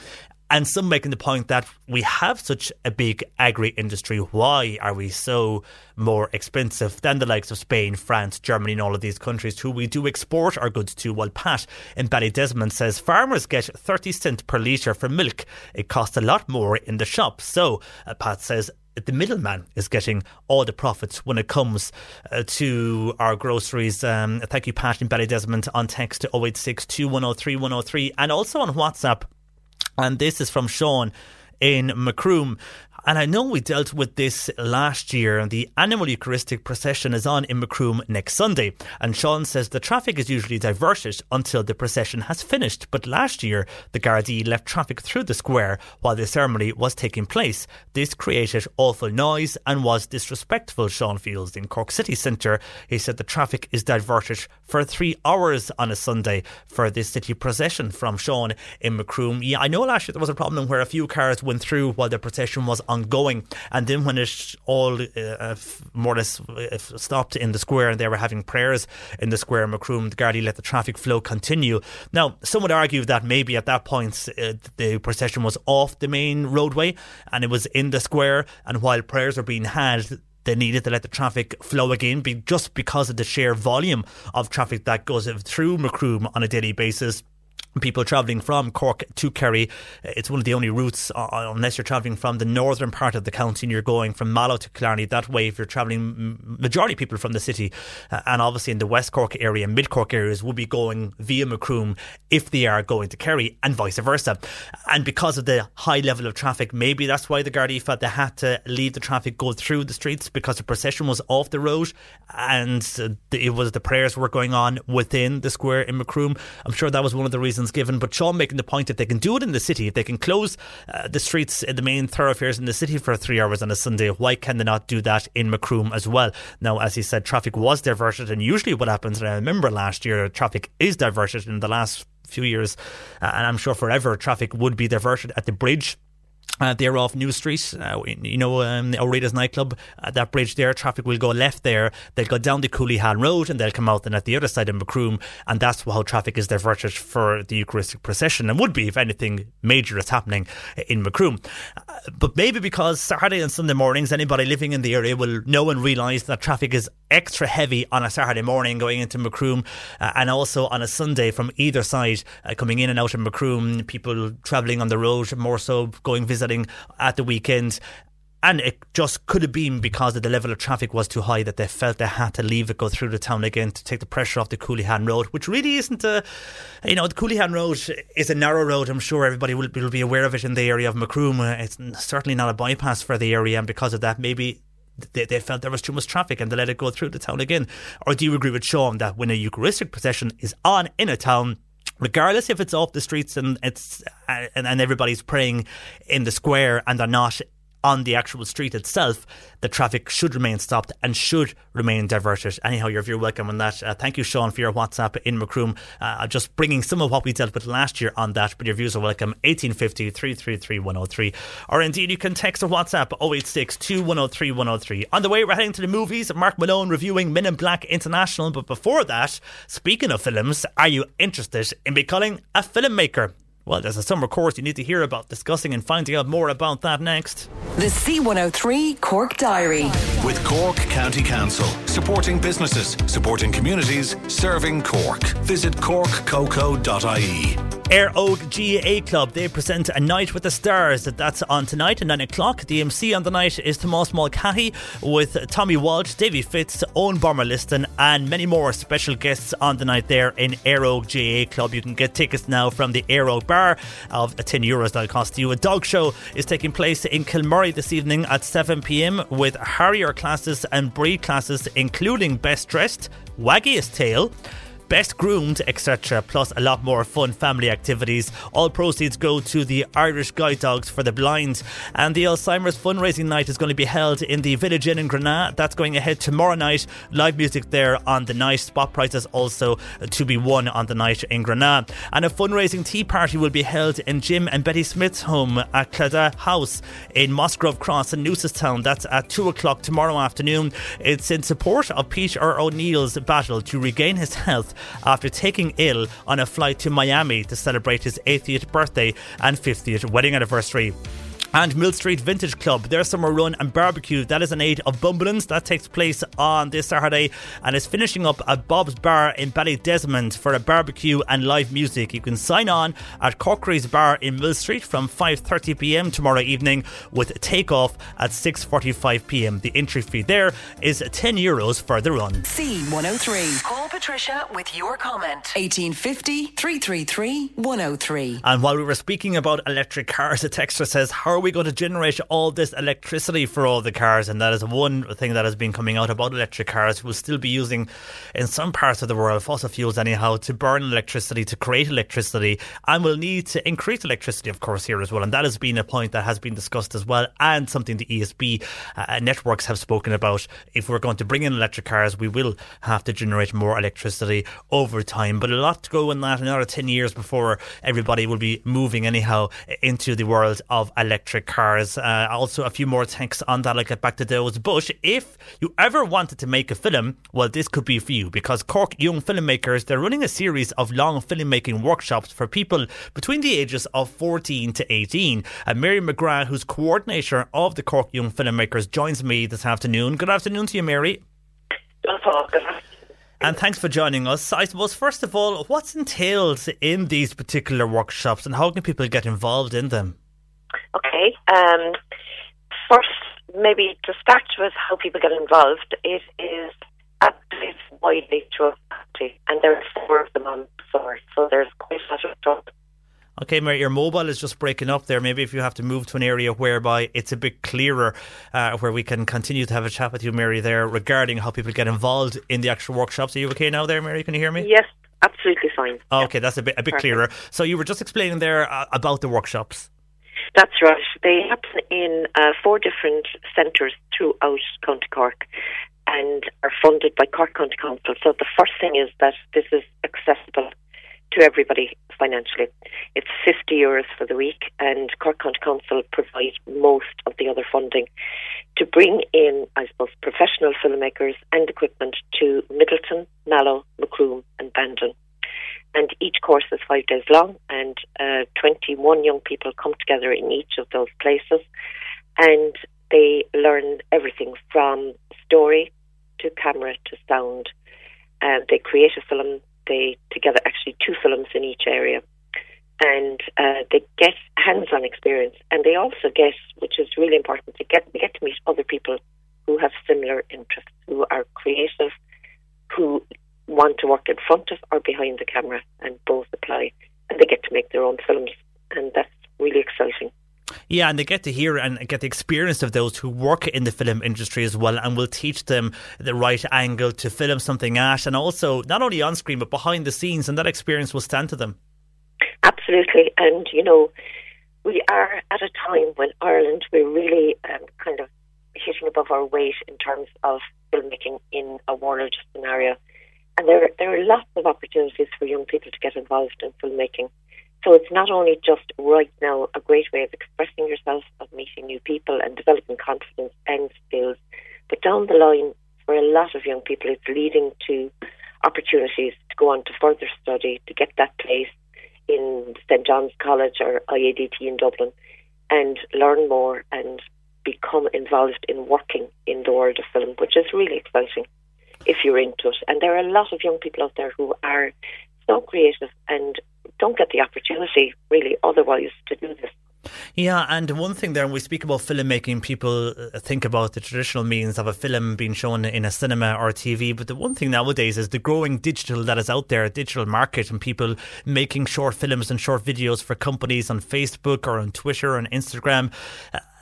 And some making the point that we have such a big agri industry. Why are we so more expensive than the likes of Spain, France, Germany, and all of these countries who we do export our goods to? While Pat in Ballydesmond says farmers get 30 cent per litre for milk. It costs a lot more in the shop. So uh, Pat says the middleman is getting all the profits when it comes uh, to our groceries. Um, thank you, Pat in Ballydesmond, on text to 086 2103 103 and also on WhatsApp and this is from Sean in Macroom. And I know we dealt with this last year. The annual Eucharistic procession is on in Macroom next Sunday. And Sean says the traffic is usually diverted until the procession has finished. But last year, the Gardaí left traffic through the square while the ceremony was taking place. This created awful noise and was disrespectful, Sean feels. In Cork City Centre, he said the traffic is diverted for three hours on a Sunday for this city procession from Sean in Macroom. Yeah, I know last year there was a problem where a few cars went through while the procession was on ongoing. And then when it all uh, more or less uh, stopped in the square and they were having prayers in the square, Macroom, the Gardaí let the traffic flow continue. Now, some would argue that maybe at that point uh, the procession was off the main roadway and it was in the square, and while prayers were being had, they needed to let the traffic flow again be just because of the sheer volume of traffic that goes through Macroom on a daily basis people travelling from Cork to Kerry. It's one of the only routes, uh, uh, unless you're travelling from the northern part of the county and you're going from Mallow to Killarney that way. If you're travelling, majority people from the city, uh, and obviously in the West Cork area, Mid Cork areas, will be going via Macroom if they are going to Kerry, and vice versa. And because of the high level of traffic, maybe that's why the Gardaí felt they had to leave the traffic go through the streets because the procession was off the road and it was the prayers were going on within the square in Macroom. I'm sure that was one of the reasons given. But Sean making the point that they can do it in the city, if they can close uh, the streets, in the main thoroughfares in the city for three hours on a Sunday, why can they not do that in Macroom as well? Now, as he said, traffic was diverted, and usually what happens, and I remember last year, traffic is diverted in the last few years, uh, and I'm sure forever traffic would be diverted at the bridge uh, they're off New Street, uh, you know, um, O'Reilly's nightclub. Uh, that bridge there, traffic will go left there. They'll go down the Cooleighane Road and they'll come out then at the other side of Macroom. And that's how traffic is diverted for the Eucharistic procession and would be if anything major is happening in Macroom. Uh, but maybe because Saturday and Sunday mornings, anybody living in the area will know and realise that traffic is extra heavy on a Saturday morning going into Macroom uh, and also on a Sunday from either side uh, coming in and out of Macroom. People travelling on the road more so going visiting at the weekend and it just could have been because the level of traffic was too high that they felt they had to leave it go through the town again to take the pressure off the Cooleyhan Road, which really isn't a, you know, the Cooleyhan Road is a narrow road. I'm sure everybody will, will be aware of it in the area of Macroom. It's certainly not a bypass for the area, and because of that, maybe they, they felt there was too much traffic and they let it go through the town again. Or do you agree with Sean that when a Eucharistic procession is on in a town, regardless if it's off the streets and it's uh, and, and everybody's praying in the square and they're not on the actual street itself, the traffic should remain stopped and should remain diverted. Anyhow, you're very welcome on that. Uh, thank you, Sean, for your WhatsApp in Macroom. Uh, just bringing some of what we dealt with last year on that, but your views are welcome. 1850 333 103. Or indeed, you can text or WhatsApp 086 2103 103. On the way, we're heading to the movies. Mark Malone reviewing Men in Black International. But before that, speaking of films, are you interested in becoming a filmmaker? Well, there's a summer course you need to hear about, discussing and finding out more about that next. The C103 Cork Diary. With Cork County Council, supporting businesses, supporting communities, serving Cork. Visit corkcoco.ie. Éire Óg GAA Club, they present A Night with the Stars. That's on tonight at 9 o'clock. The MC on the night is Tomas Mulcahy with Tommy Walsh, Davy Fitz, Owen Bomberliston, and many more special guests on the night there in Éire Óg GAA Club. You can get tickets now from the Éire Óg Bar of uh, 10 euros that'll cost you. A dog show is taking place in Kilmurray this evening at 7 pm with Harrier classes and breed classes, including Best Dressed, Waggiest Tail best groomed, etc., plus a lot more fun family activities. All proceeds go to the Irish Guide Dogs for the Blind. And the Alzheimer's fundraising night is going to be held in the Village Inn in Grenagh. That's going ahead tomorrow night. Live music there on the night. Spot prices also to be won on the night in Grenagh. And a fundraising tea party will be held in Jim and Betty Smith's home at Clada House in Musgrove Cross in Newcestown. That's at 2 o'clock tomorrow afternoon. It's in support of Peter O'Neill's battle to regain his health after taking ill on a flight to Miami to celebrate his 80th birthday and 50th wedding anniversary and Mill Street Vintage Club. Their summer run and barbecue that is an aid of Bumbulance that takes place on this Saturday and is finishing up at Bob's Bar in Ballydesmond for a barbecue and live music. You can sign on at Corkery's Bar in Mill Street from 5:30 p.m. tomorrow evening with takeoff at 6:45 p.m. The entry fee there is 10 euros for the run. C103. Call Patricia with your comment. 1850 333 103. And while we were speaking about electric cars, a texter says, "How are we going to generate all this electricity for all the cars? And that is one thing that has been coming out about electric cars. We'll still be using, in some parts of the world, fossil fuels anyhow, to burn electricity, to create electricity. And we'll need to increase electricity, of course, here as well. And that has been a point that has been discussed as well, and something the ESB uh, networks have spoken about. If we're going to bring in electric cars, we will have to generate more electricity over time. But a lot to go in that, another 10 years before everybody will be moving anyhow into the world of electric electric cars. Uh, also, a few more thanks on that. I'll get back to those. But if you ever wanted to make a film, well, this could be for you because Cork Young Filmmakers, they're running a series of long filmmaking workshops for people between the ages of 14 to 18. And Mary McGrath, who's coordinator of the Cork Young Filmmakers, joins me this afternoon. Good afternoon to you, Mary. And thanks for joining us. I suppose, first of all, what's entailed in these particular workshops and how can people get involved in them? Okay. Um, first, maybe to start with how people get involved, it is active widely throughout the country, and there are four of them on board, so there's quite a lot of talk. Okay, Mary, your mobile is just breaking up there. Maybe if you have to move to an area whereby it's a bit clearer, uh, where we can continue to have a chat with you, Mary, there regarding how people get involved in the actual workshops. Are you okay now, there, Mary? Can you hear me? Yes, absolutely fine. Okay, that's a bit a bit Perfect. clearer. So you were just explaining there uh, about the workshops. That's right. They happen in uh, four different centres throughout County Cork and are funded by Cork County Council. So the first thing is that this is accessible to everybody financially. It's 50 euros for the week, and Cork County Council provides most of the other funding to bring in, I suppose, professional filmmakers and equipment to Midleton, Mallow, Macroom, and Bandon and each course is five days long, and uh, 21 young people come together in each of those places, and they learn everything from story to camera to sound. Uh, they create a film. They together actually two films in each area. and uh, they get hands-on experience, and they also get, which is really important, they get they get to meet other people who have similar interests, who are creative, who want to work in front of or behind the camera, and both apply, and they get to make their own films, and that's really exciting. Yeah, and they get to hear and get the experience of those who work in the film industry as well, and will teach them the right angle to film something at, and also not only on screen but behind the scenes, and that experience will stand to them. Absolutely, and you know, we are at a time when Ireland we're really um, kind of hitting above our weight in terms of filmmaking in a world scenario, and there there are lots of opportunities for young people to get involved in filmmaking. So it's not only just right now a great way of expressing yourself, of meeting new people and developing confidence and skills, but down the line, for a lot of young people, it's leading to opportunities to go on to further study, to get that place in St John's College or IADT in Dublin and learn more and become involved in working in the world of film, which is really exciting if you're into it. And there are a lot of young people out there who are so creative and don't get the opportunity really otherwise to do this. Yeah, and one thing there, when we speak about filmmaking, people uh, think about the traditional means of a film being shown in a cinema or TV. But the one thing nowadays is the growing digital that is out there, digital market, and people making short films and short videos for companies on Facebook or on Twitter and Instagram.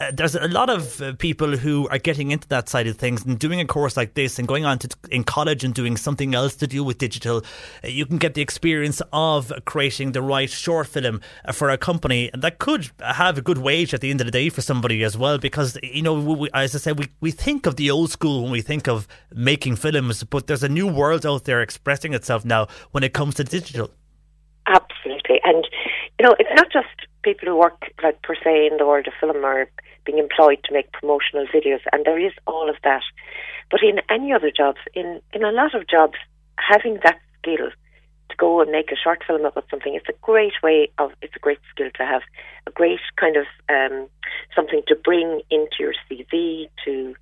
Uh, there's a lot of uh, people who are getting into that side of things and doing a course like this and going on to in college and doing something else to do with digital. Uh, you can get the experience of creating the right short film for a company, and that could have a good wage at the end of the day for somebody as well. Because you know, we, as I said, we we think of the old school when we think of making films, but there's a new world out there expressing itself now when it comes to digital. Absolutely, and you know, it's not just people who work like per se in the world of film or being employed to make promotional videos, and there is all of that. But in any other jobs, in in a lot of jobs, having that skill to go and make a short film about something, it's a great way of it's a great skill to have, a great kind of um, something to bring into your CV to,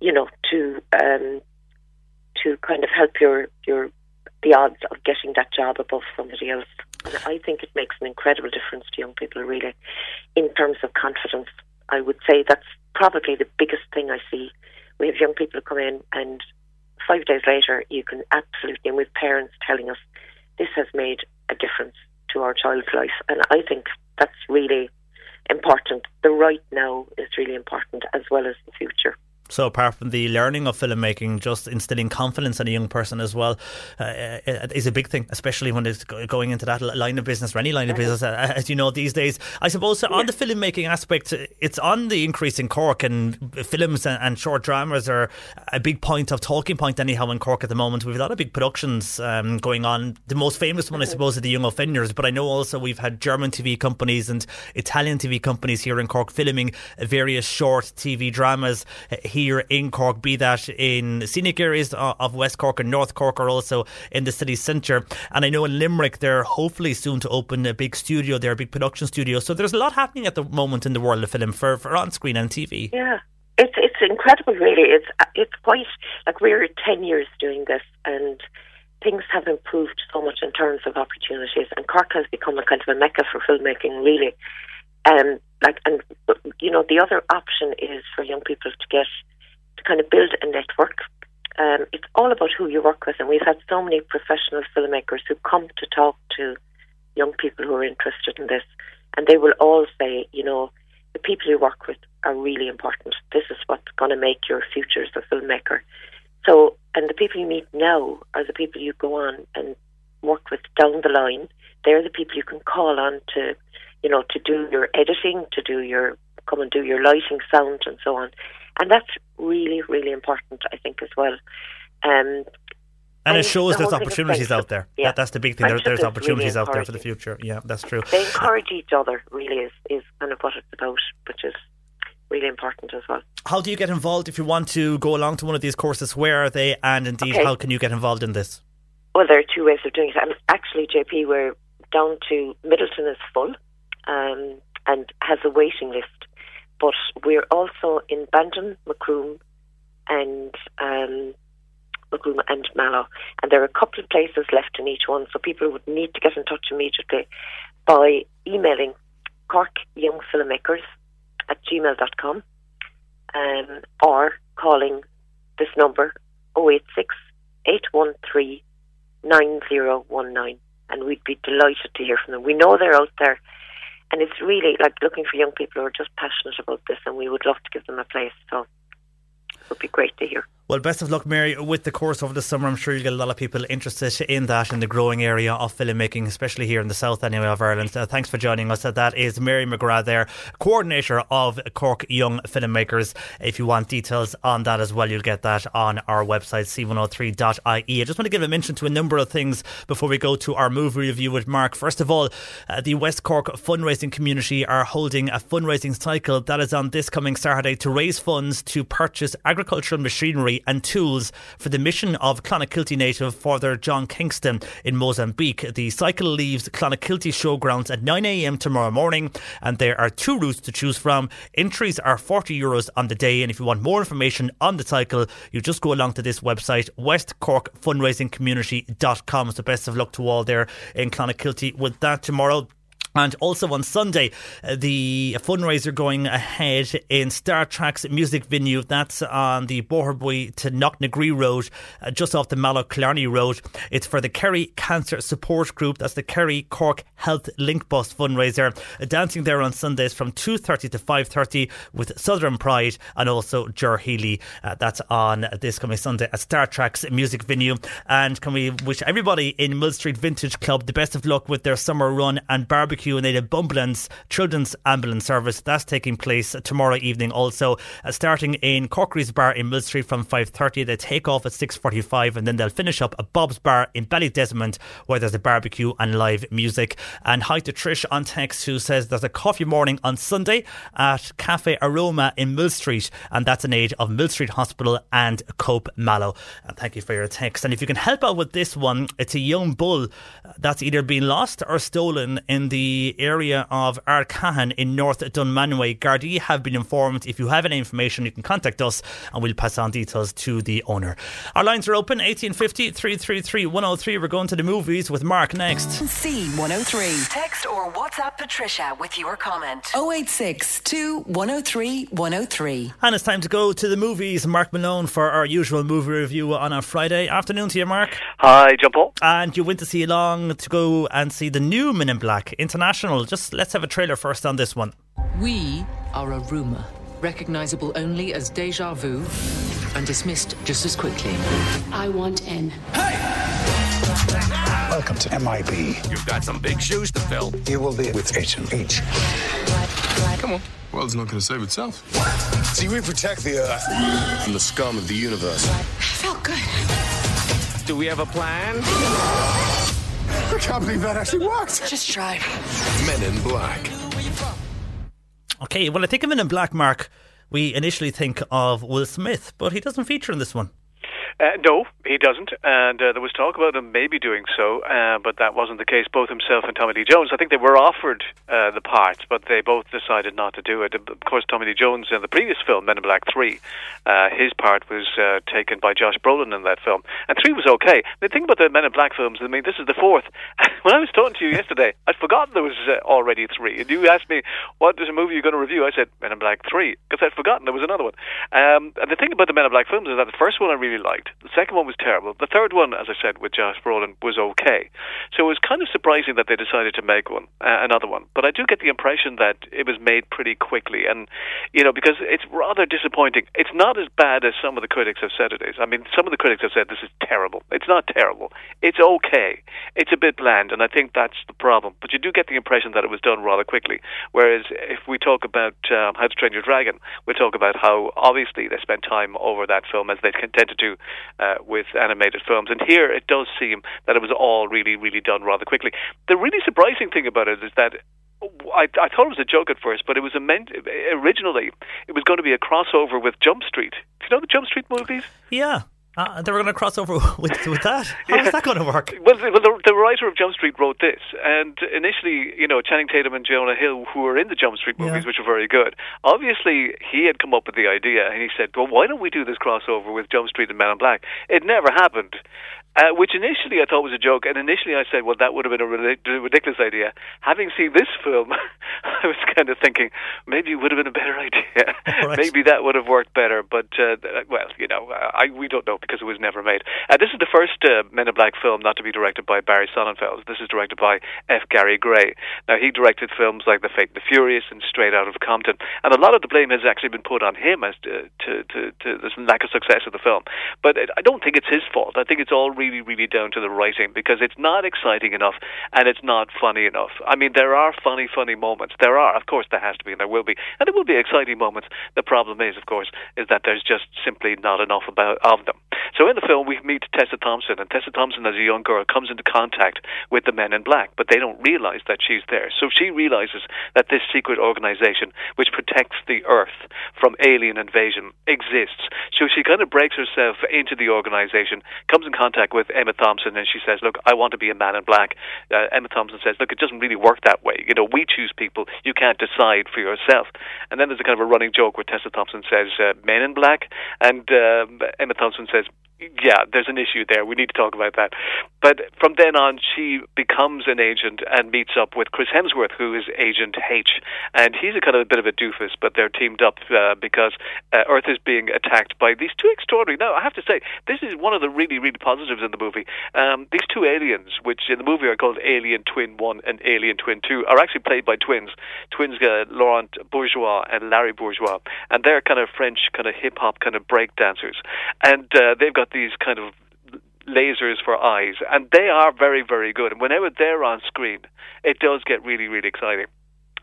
you know, to um, to kind of help your your the odds of getting that job above somebody else. And I think it makes an incredible difference to young people, really, in terms of confidence. I would say that's probably the biggest thing I see. We have young people come in, and five days later, you can absolutely, and with parents telling us, this has made a difference to our child's life. And I think that's really important. The right now is really important as well as the future. So apart from the learning of filmmaking, just instilling confidence in a young person as well uh, uh is a big thing, especially when it's going into that line of business or any line of business, uh, as you know these days. I suppose on the filmmaking aspect, it's on the increase in Cork, and films and, and, short dramas are a big point of talking point anyhow in Cork at the moment. We've a lot of big productions um, going on. The most famous one, I suppose, is the Young Offenders, but I know also we've had German TV companies and Italian TV companies here in Cork filming various short TV dramas here here in Cork, be that in scenic areas of West Cork and North Cork, or also in the city centre. And I know in Limerick, they're hopefully soon to open a big studio there, a big production studio. So there's a lot happening at the moment in the world of film for, for on screen and TV. Yeah. It's it's incredible, really. It's it's quite like we're ten years doing this, and things have improved so much in terms of opportunities. And Cork has become a kind of a mecca for filmmaking, really. Um, like, and you know, the other option is for young people to get to kind of build a network. Um, it's all about who you work with, and we've had so many professional filmmakers who come to talk to young people who are interested in this, and they will all say, you know, the people you work with are really important. This is what's going to make your future as a filmmaker. So, and the people you meet now are the people you go on and work with down the line. They're the people you can call on to, you know, to do your editing, to do your come and do your lighting, sound, and so on. And that's really, really important, I think, as well. Um, and it shows the there's opportunities out there. Yeah. That, that's the big thing. There, there's opportunities really out there for the future. Yeah, that's true. They encourage each other, really, is, is kind of what it's about, which is really important as well. How do you get involved if you want to go along to one of these courses? Where are they? And indeed, okay. how can you get involved in this? Well, there are two ways of doing it. And actually, JP, we're down to Midleton is full um, and has a waiting list. But we're also in Bandon, Macroom, and um, Macroom and Mallow. And there are a couple of places left in each one, so people would need to get in touch immediately by emailing Cork Young Filmmakers at gmail.com um, or calling this number 086 813 9019 and we'd be delighted to hear from them. We know they're out there and it's really like looking for young people who are just passionate about this and we would love to give them a place. So would be great to hear. Well, best of luck, Mary, with the course over the summer. I'm sure you'll get a lot of people interested in that in the growing area of filmmaking, especially here in the south anyway of Ireland. Uh, thanks for joining us. Uh, that is Mary McGrath there, coordinator of Cork Young Filmmakers. If you want details on that as well, you'll get that on our website, c103.ie. I just want to give a mention to a number of things before we go to our movie review with Mark. First of all, uh, the West Cork fundraising community are holding a fundraising cycle that is on this coming Saturday to raise funds to purchase agricultural machinery and tools for the mission of Clonakilty native Father John Kingston in Mozambique. The cycle leaves Clonakilty showgrounds at 9am tomorrow morning, and there are two routes to choose from. Entries are 40 euros on the day, and if you want more information on the cycle, you just go along to this website, westcorkfundraisingcommunity.com. So best of luck to all there in Clonakilty with that tomorrow. And also on Sunday, uh, the fundraiser going ahead in Star Tracks music venue. That's on the Boherbue to Knocknagree Road, uh, just off the Mallow Killarney Road. It's for the Kerry Cancer Support Group. That's the Kerry Cork Health Link Bus fundraiser. Uh, dancing there on Sundays from 2.30 to 5.30 with Southern Pride and also Jer Healy. Uh, that's on this coming Sunday at Star Tracks music venue. And can we wish everybody in Mill Street Vintage Club the best of luck with their summer run and barbecue and they Bumbulance Children's Ambulance Service. That's taking place tomorrow evening also, uh, starting in Corkery's Bar in Mill Street from 5.30. They take off at 6.45 and then they'll finish up at Bob's Bar in Ballydesmond where there's a barbecue and live music. And hi to Trish on text who says there's a coffee morning on Sunday at Cafe Aroma in Mill Street and that's an aid of Mill Street Hospital and Cope Mallow. And thank you for your text. And if you can help out with this one, it's a young bull that's either been lost or stolen in the area of Ardcahan in North Dunmanway. Gardaí have been informed. If you have any information, you can contact us and we'll pass on details to the owner. Our lines are open 1850 333 103. We're going to the movies with Mark next. C103. Text or WhatsApp Patricia with your comment. 086 103 103. And it's time to go to the movies. Mark Malone for our usual movie review on a Friday afternoon to you, Mark. Hi, John Paul. And you went to see along to go and see the new Men in Black International. Just let's have a trailer first on this one. We are a rumour, recognisable only as deja vu and dismissed just as quickly. I want in. Hey! Welcome to MIB. You've got some big shoes to fill. You will be with H&H. Come on. Well, it's not going to save itself. See, we protect the Earth from the scum of the universe. I felt good. Do we have a plan? I can't believe that actually worked. Just try. Men in Black. Okay, well, I think of Men in Black, Mark, we initially think of Will Smith, but he doesn't feature in this one. Uh, no, he doesn't, and uh, there was talk about him maybe doing so, uh, but that wasn't the case. Both himself and Tommy Lee Jones, I think they were offered uh, the part, but they both decided not to do it. Of course, Tommy Lee Jones in the previous film, Men in Black Three, uh, his part was uh, taken by Josh Brolin in that film, and three was okay. The thing about the Men in Black films, I mean, this is the fourth. <laughs> when I was talking to you yesterday, I'd forgotten there was already three, and you asked me what is a movie you're going to review. I said Men in Black Three because I'd forgotten there was another one. Um, and the thing about the Men in Black films is that the first one I really liked. The second one was terrible. The third one, as I said, with Josh Brolin, was okay. So it was kind of surprising that they decided to make one, uh, another one. But I do get the impression that it was made pretty quickly, and you know, because it's rather disappointing. It's not as bad as some of the critics have said it is. I mean, some of the critics have said this is terrible. It's not terrible. It's okay. It's a bit bland, and I think that's the problem. But you do get the impression that it was done rather quickly. Whereas if we talk about um, How to Train Your Dragon, we talk about how obviously they spent time over that film as they tend to do uh, with animated films. And here it does seem that it was all really, really done rather quickly. The really surprising thing about it is that I, I thought it was a joke at first, but it was meant originally it was going to be a crossover with Jump Street. Do you know the Jump Street movies? Yeah. Uh, they were going to cross over <laughs> with, with that. How is that going to work? Well, the, well the, the, writer of Jump Street wrote this, and initially, you know, Channing Tatum and Jonah Hill, who were in the Jump Street movies, yeah. which are very good, obviously he had come up with the idea, and he said, "Well, why don't we do this crossover with Jump Street and Men in Black?" It never happened. Uh, which initially I thought was a joke, and initially I said, "Well, that would have been a ridiculous idea." Having seen this film, <laughs> I was kind of thinking maybe it would have been a better <laughs> idea. Right. maybe that would have worked better. But uh, well, you know, I we don't know because it was never made. Uh, this is the first uh, Men in Black film not to be directed by Barry Sonnenfeld. This is directed by F. Gary Gray. Now he directed films like The Fate and the Furious and Straight Out of Compton, and a lot of the blame has actually been put on him as to to, to, to the lack of success of the film. But it, I don't think it's his fault. I think it's all really, really down to the writing because it's not exciting enough and it's not funny enough. I mean, there are funny, funny moments. There are, of course, there has to be, and there will be, and there will be exciting moments. The problem is, of course, is that there's just simply not enough about of them. So in the film, we meet Tessa Thompson, and Tessa Thompson, as a young girl, comes into contact with the men in black, but they don't realize that she's there. So she realizes that this secret organization, which protects the Earth from alien invasion, exists. So she kind of breaks herself into the organization, comes in contact with Emma Thompson, and she says, "Look, I want to be a man in black." Uh, Emma Thompson says, "Look, it doesn't really work that way. You know, we choose people. You can't decide for yourself." And then there's a kind of a running joke where Tessa Thompson says, uh, "Men in black," and um, Emma Thompson says, yeah, there's an issue there. We need to talk about that. But from then on, she becomes an agent and meets up with Chris Hemsworth, who is Agent H, and he's a kind of a bit of a doofus. But they're teamed up uh, because uh, Earth is being attacked by these two extraordinary. Now, I have to say, this is one of the really, really positives in the movie. Um, these two aliens, which in the movie are called Alien Twin One and Alien Twin Two, are actually played by twins. Twins uh, Laurent Bourgeois and Larry Bourgeois, and they're kind of French, kind of hip hop, kind of break dancers, and uh, they've got these kind of lasers for eyes, and they are very, very good. And whenever they're on screen, it does get really, really exciting.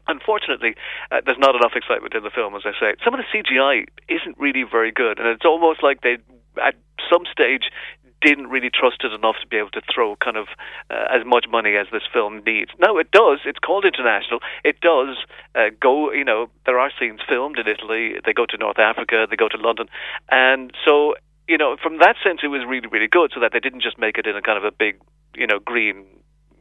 Unfortunately, uh, there's not enough excitement in the film, as I say. Some of the CGI isn't really very good, and it's almost like they, at some stage, didn't really trust it enough to be able to throw kind of uh, as much money as this film needs. Now it does. It's called international. It does uh, go. You know, there are scenes filmed in Italy. They go to North Africa. They go to London, and so you know, from that sense, it was really, really good. So that they didn't just make it in a kind of a big, you know, green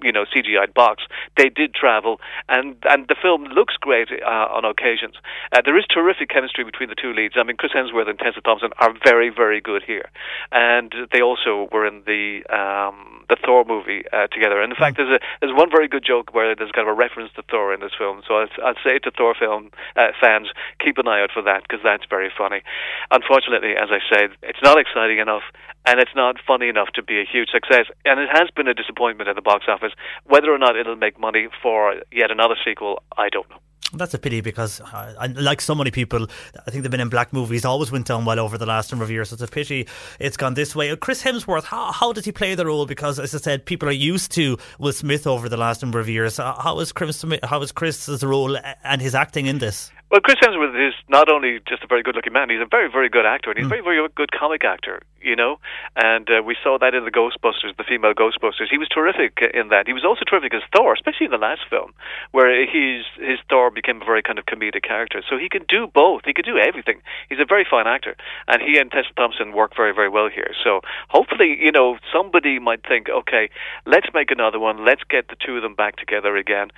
you know CGI box. They did travel, and and the film looks great uh, on occasions. Uh, there is terrific chemistry between the two leads. I mean, Chris Hemsworth and Tessa Thompson are very very good here, and they also were in the um, the Thor movie uh, together. And in fact, there's a there's one very good joke where there's kind of a reference to Thor in this film. So I'd, I'd say to Thor film uh, fans, keep an eye out for that because that's very funny. Unfortunately, as I said, it's not exciting enough and it's not funny enough to be a huge success. And it has been a disappointment at the box office. Whether or not it'll make money for yet another sequel, I don't know. That's a pity because, uh, like so many people, I think the Men in Black movies always went down well over the last number of years. So it's a pity it's gone this way. Chris Hemsworth, how, how does he play the role? Because, as I said, people are used to Will Smith over the last number of years. How is Chris? How is Chris's role and his acting in this? Well, Chris Hemsworth is not only just a very good-looking man; he's a very, very good actor, and he's a mm. very, very good comic actor. You know, and uh, we saw that in the Ghostbusters, the female Ghostbusters. He was terrific in that. He was also terrific as Thor, especially in the last film, where his his Thor became a very kind of comedic character. So he can do both. He can do everything. He's a very fine actor, and he and Tessa Thompson work very, very well here. So hopefully, you know, somebody might think, okay, let's make another one. Let's get the two of them back together again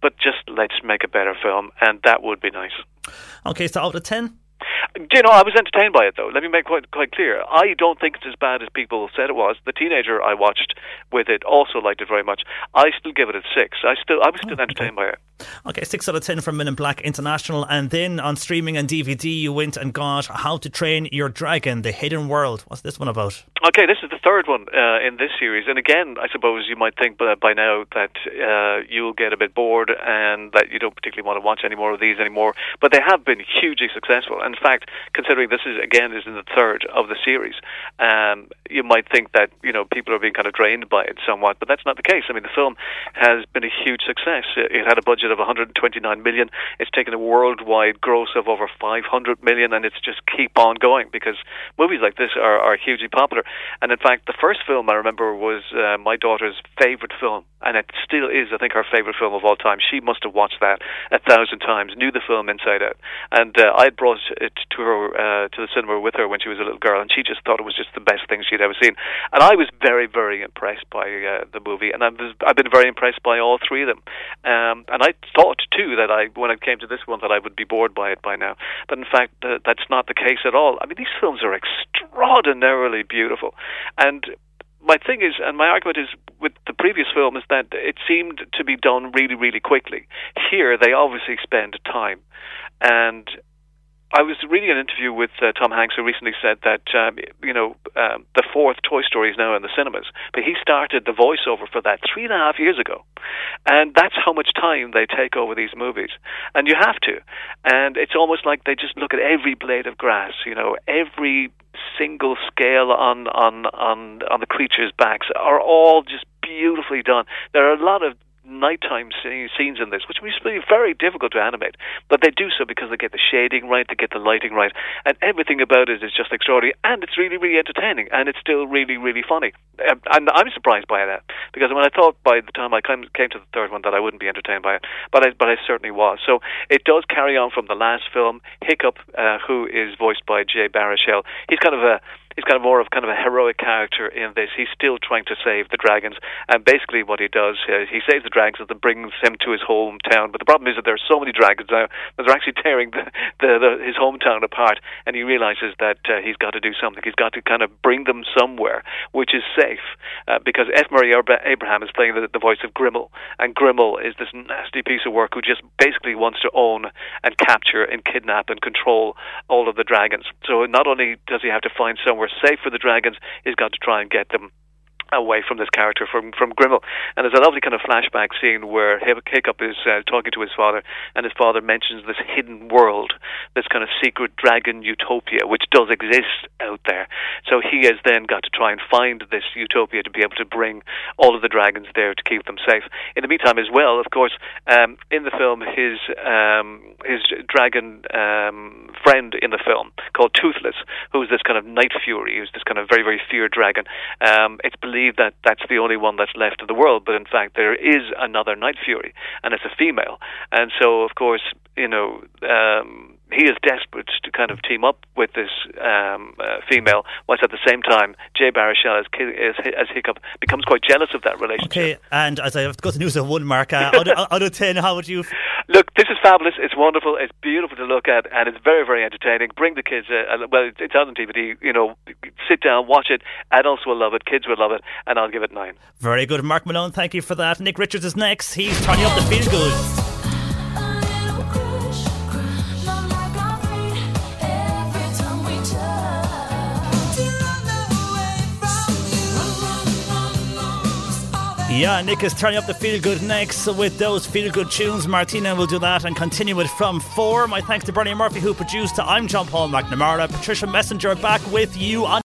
but just let's make a better film, and that would be nice. Okay, so out of 10? Do you know, I was entertained by it though. Let me make quite quite clear. I don't think it's as bad as people said it was. The teenager I watched with it also liked it very much. I still give it a six. I still I was still oh, entertained okay. by it. Okay, six out of ten from Men in Black International, and then on streaming and DVD, you went and got How to Train Your Dragon: The Hidden World. What's this one about? Okay, this is the third one uh, in this series, and again, I suppose you might think by, now that uh, you'll get a bit bored and that you don't particularly want to watch any more of these anymore. But they have been hugely successful. In fact, considering this is again is in the third of the series, um, you might think that you know people are being kind of drained by it somewhat, but that's not the case. I mean, the film has been a huge success. It had a budget budget of 129 million. It's taken a worldwide gross of over 500 million, and it's just keep on going because movies like this are, are hugely popular. And in fact, the first film I remember was uh, my daughter's favorite film, and it still is, I think, her favorite film of all time. She must have watched that a thousand times, knew the film inside out, and uh, I brought it to her uh, to the cinema with her when she was a little girl, and she just thought it was just the best thing she'd ever seen. And I was very, very impressed by uh, the movie, and I was, I've been very impressed by all three of them. Um, and I thought too that I, when it came to this one, that I would be bored by it by now. But in fact, uh, that's not the case at all. I mean, these films are extraordinarily beautiful, and my thing is, and my argument is with the previous film is that it seemed to be done really, really quickly. Here, they obviously spend time, and I was reading an interview with uh, Tom Hanks who recently said that um, you know um, the fourth Toy Story is now in the cinemas, but he started the voiceover for that three and a half years ago, and that's how much time they take over these movies, and you have to, and it's almost like they just look at every blade of grass, you know, every single scale on on on on the creatures' backs are all just beautifully done. There are a lot of nighttime scenes in this, which must be very difficult to animate. But they do so because they get the shading right, they get the lighting right, and everything about it is just extraordinary. And it's really, really entertaining, and it's still really, really funny. Um, and I'm surprised by that because when I thought by the time I came to the third one that I wouldn't be entertained by it, but I, but I certainly was. So it does carry on from the last film. Hiccup, uh, who is voiced by Jay Baruchel, he's kind of a he's kind of more of kind of a heroic character in this. He's still trying to save the dragons, and basically what he does, uh, he saves the dragons and brings him to his hometown. But the problem is that there are so many dragons now that they're actually <laughs> tearing the, the, the, his hometown apart, and he realizes that uh, he's got to do something. He's got to kind of bring them somewhere which is safe, uh, because F. Murray Abraham is playing the, the voice of Grimmel, and Grimmel is this nasty piece of work who just basically wants to own and capture and kidnap and control all of the dragons. So not only does he have to find somewhere safe for the dragons, he's got to try and get them away from this character from from Grimmel. And there's a lovely kind of flashback scene where Hiccup is uh, talking to his father, and his father mentions this hidden world, this kind of secret dragon utopia, which does exist out there. So he has then got to try and find this utopia to be able to bring all of the dragons there to keep them safe. In the meantime, as well, of course, um, in the film, his um, his dragon um, friend in the film called Toothless, who's this kind of night fury, who's this kind of very very feared dragon. Um, it's believed believe that that's the only one that's left in the world, but in fact there is another Night Fury, and it's a female. And so, of course, you know, um, he is desperate to kind of team up with this um, uh, female, whilst at the same time, Jay Baruchel as, as, as Hiccup becomes quite jealous of that relationship. Okay, and as I have got the news of one mark, uh, out, of, <laughs> out of ten, how would you? Look, this is fabulous. It's wonderful. It's beautiful to look at, and it's very, very entertaining. Bring the kids. Uh, well, it's on DVD. You know, sit down, watch it. Adults will love it. Kids will love it, and I'll give it nine. Very good, Mark Malone. Thank you for that. Nick Richards is next. He's turning up the feel Yeah, Nick is turning up the feel good next with those feel good tunes. Martina will do that and continue it from four. My thanks to Bernie Murphy who produced. I'm John Paul McNamara. Patricia Messenger back with you on.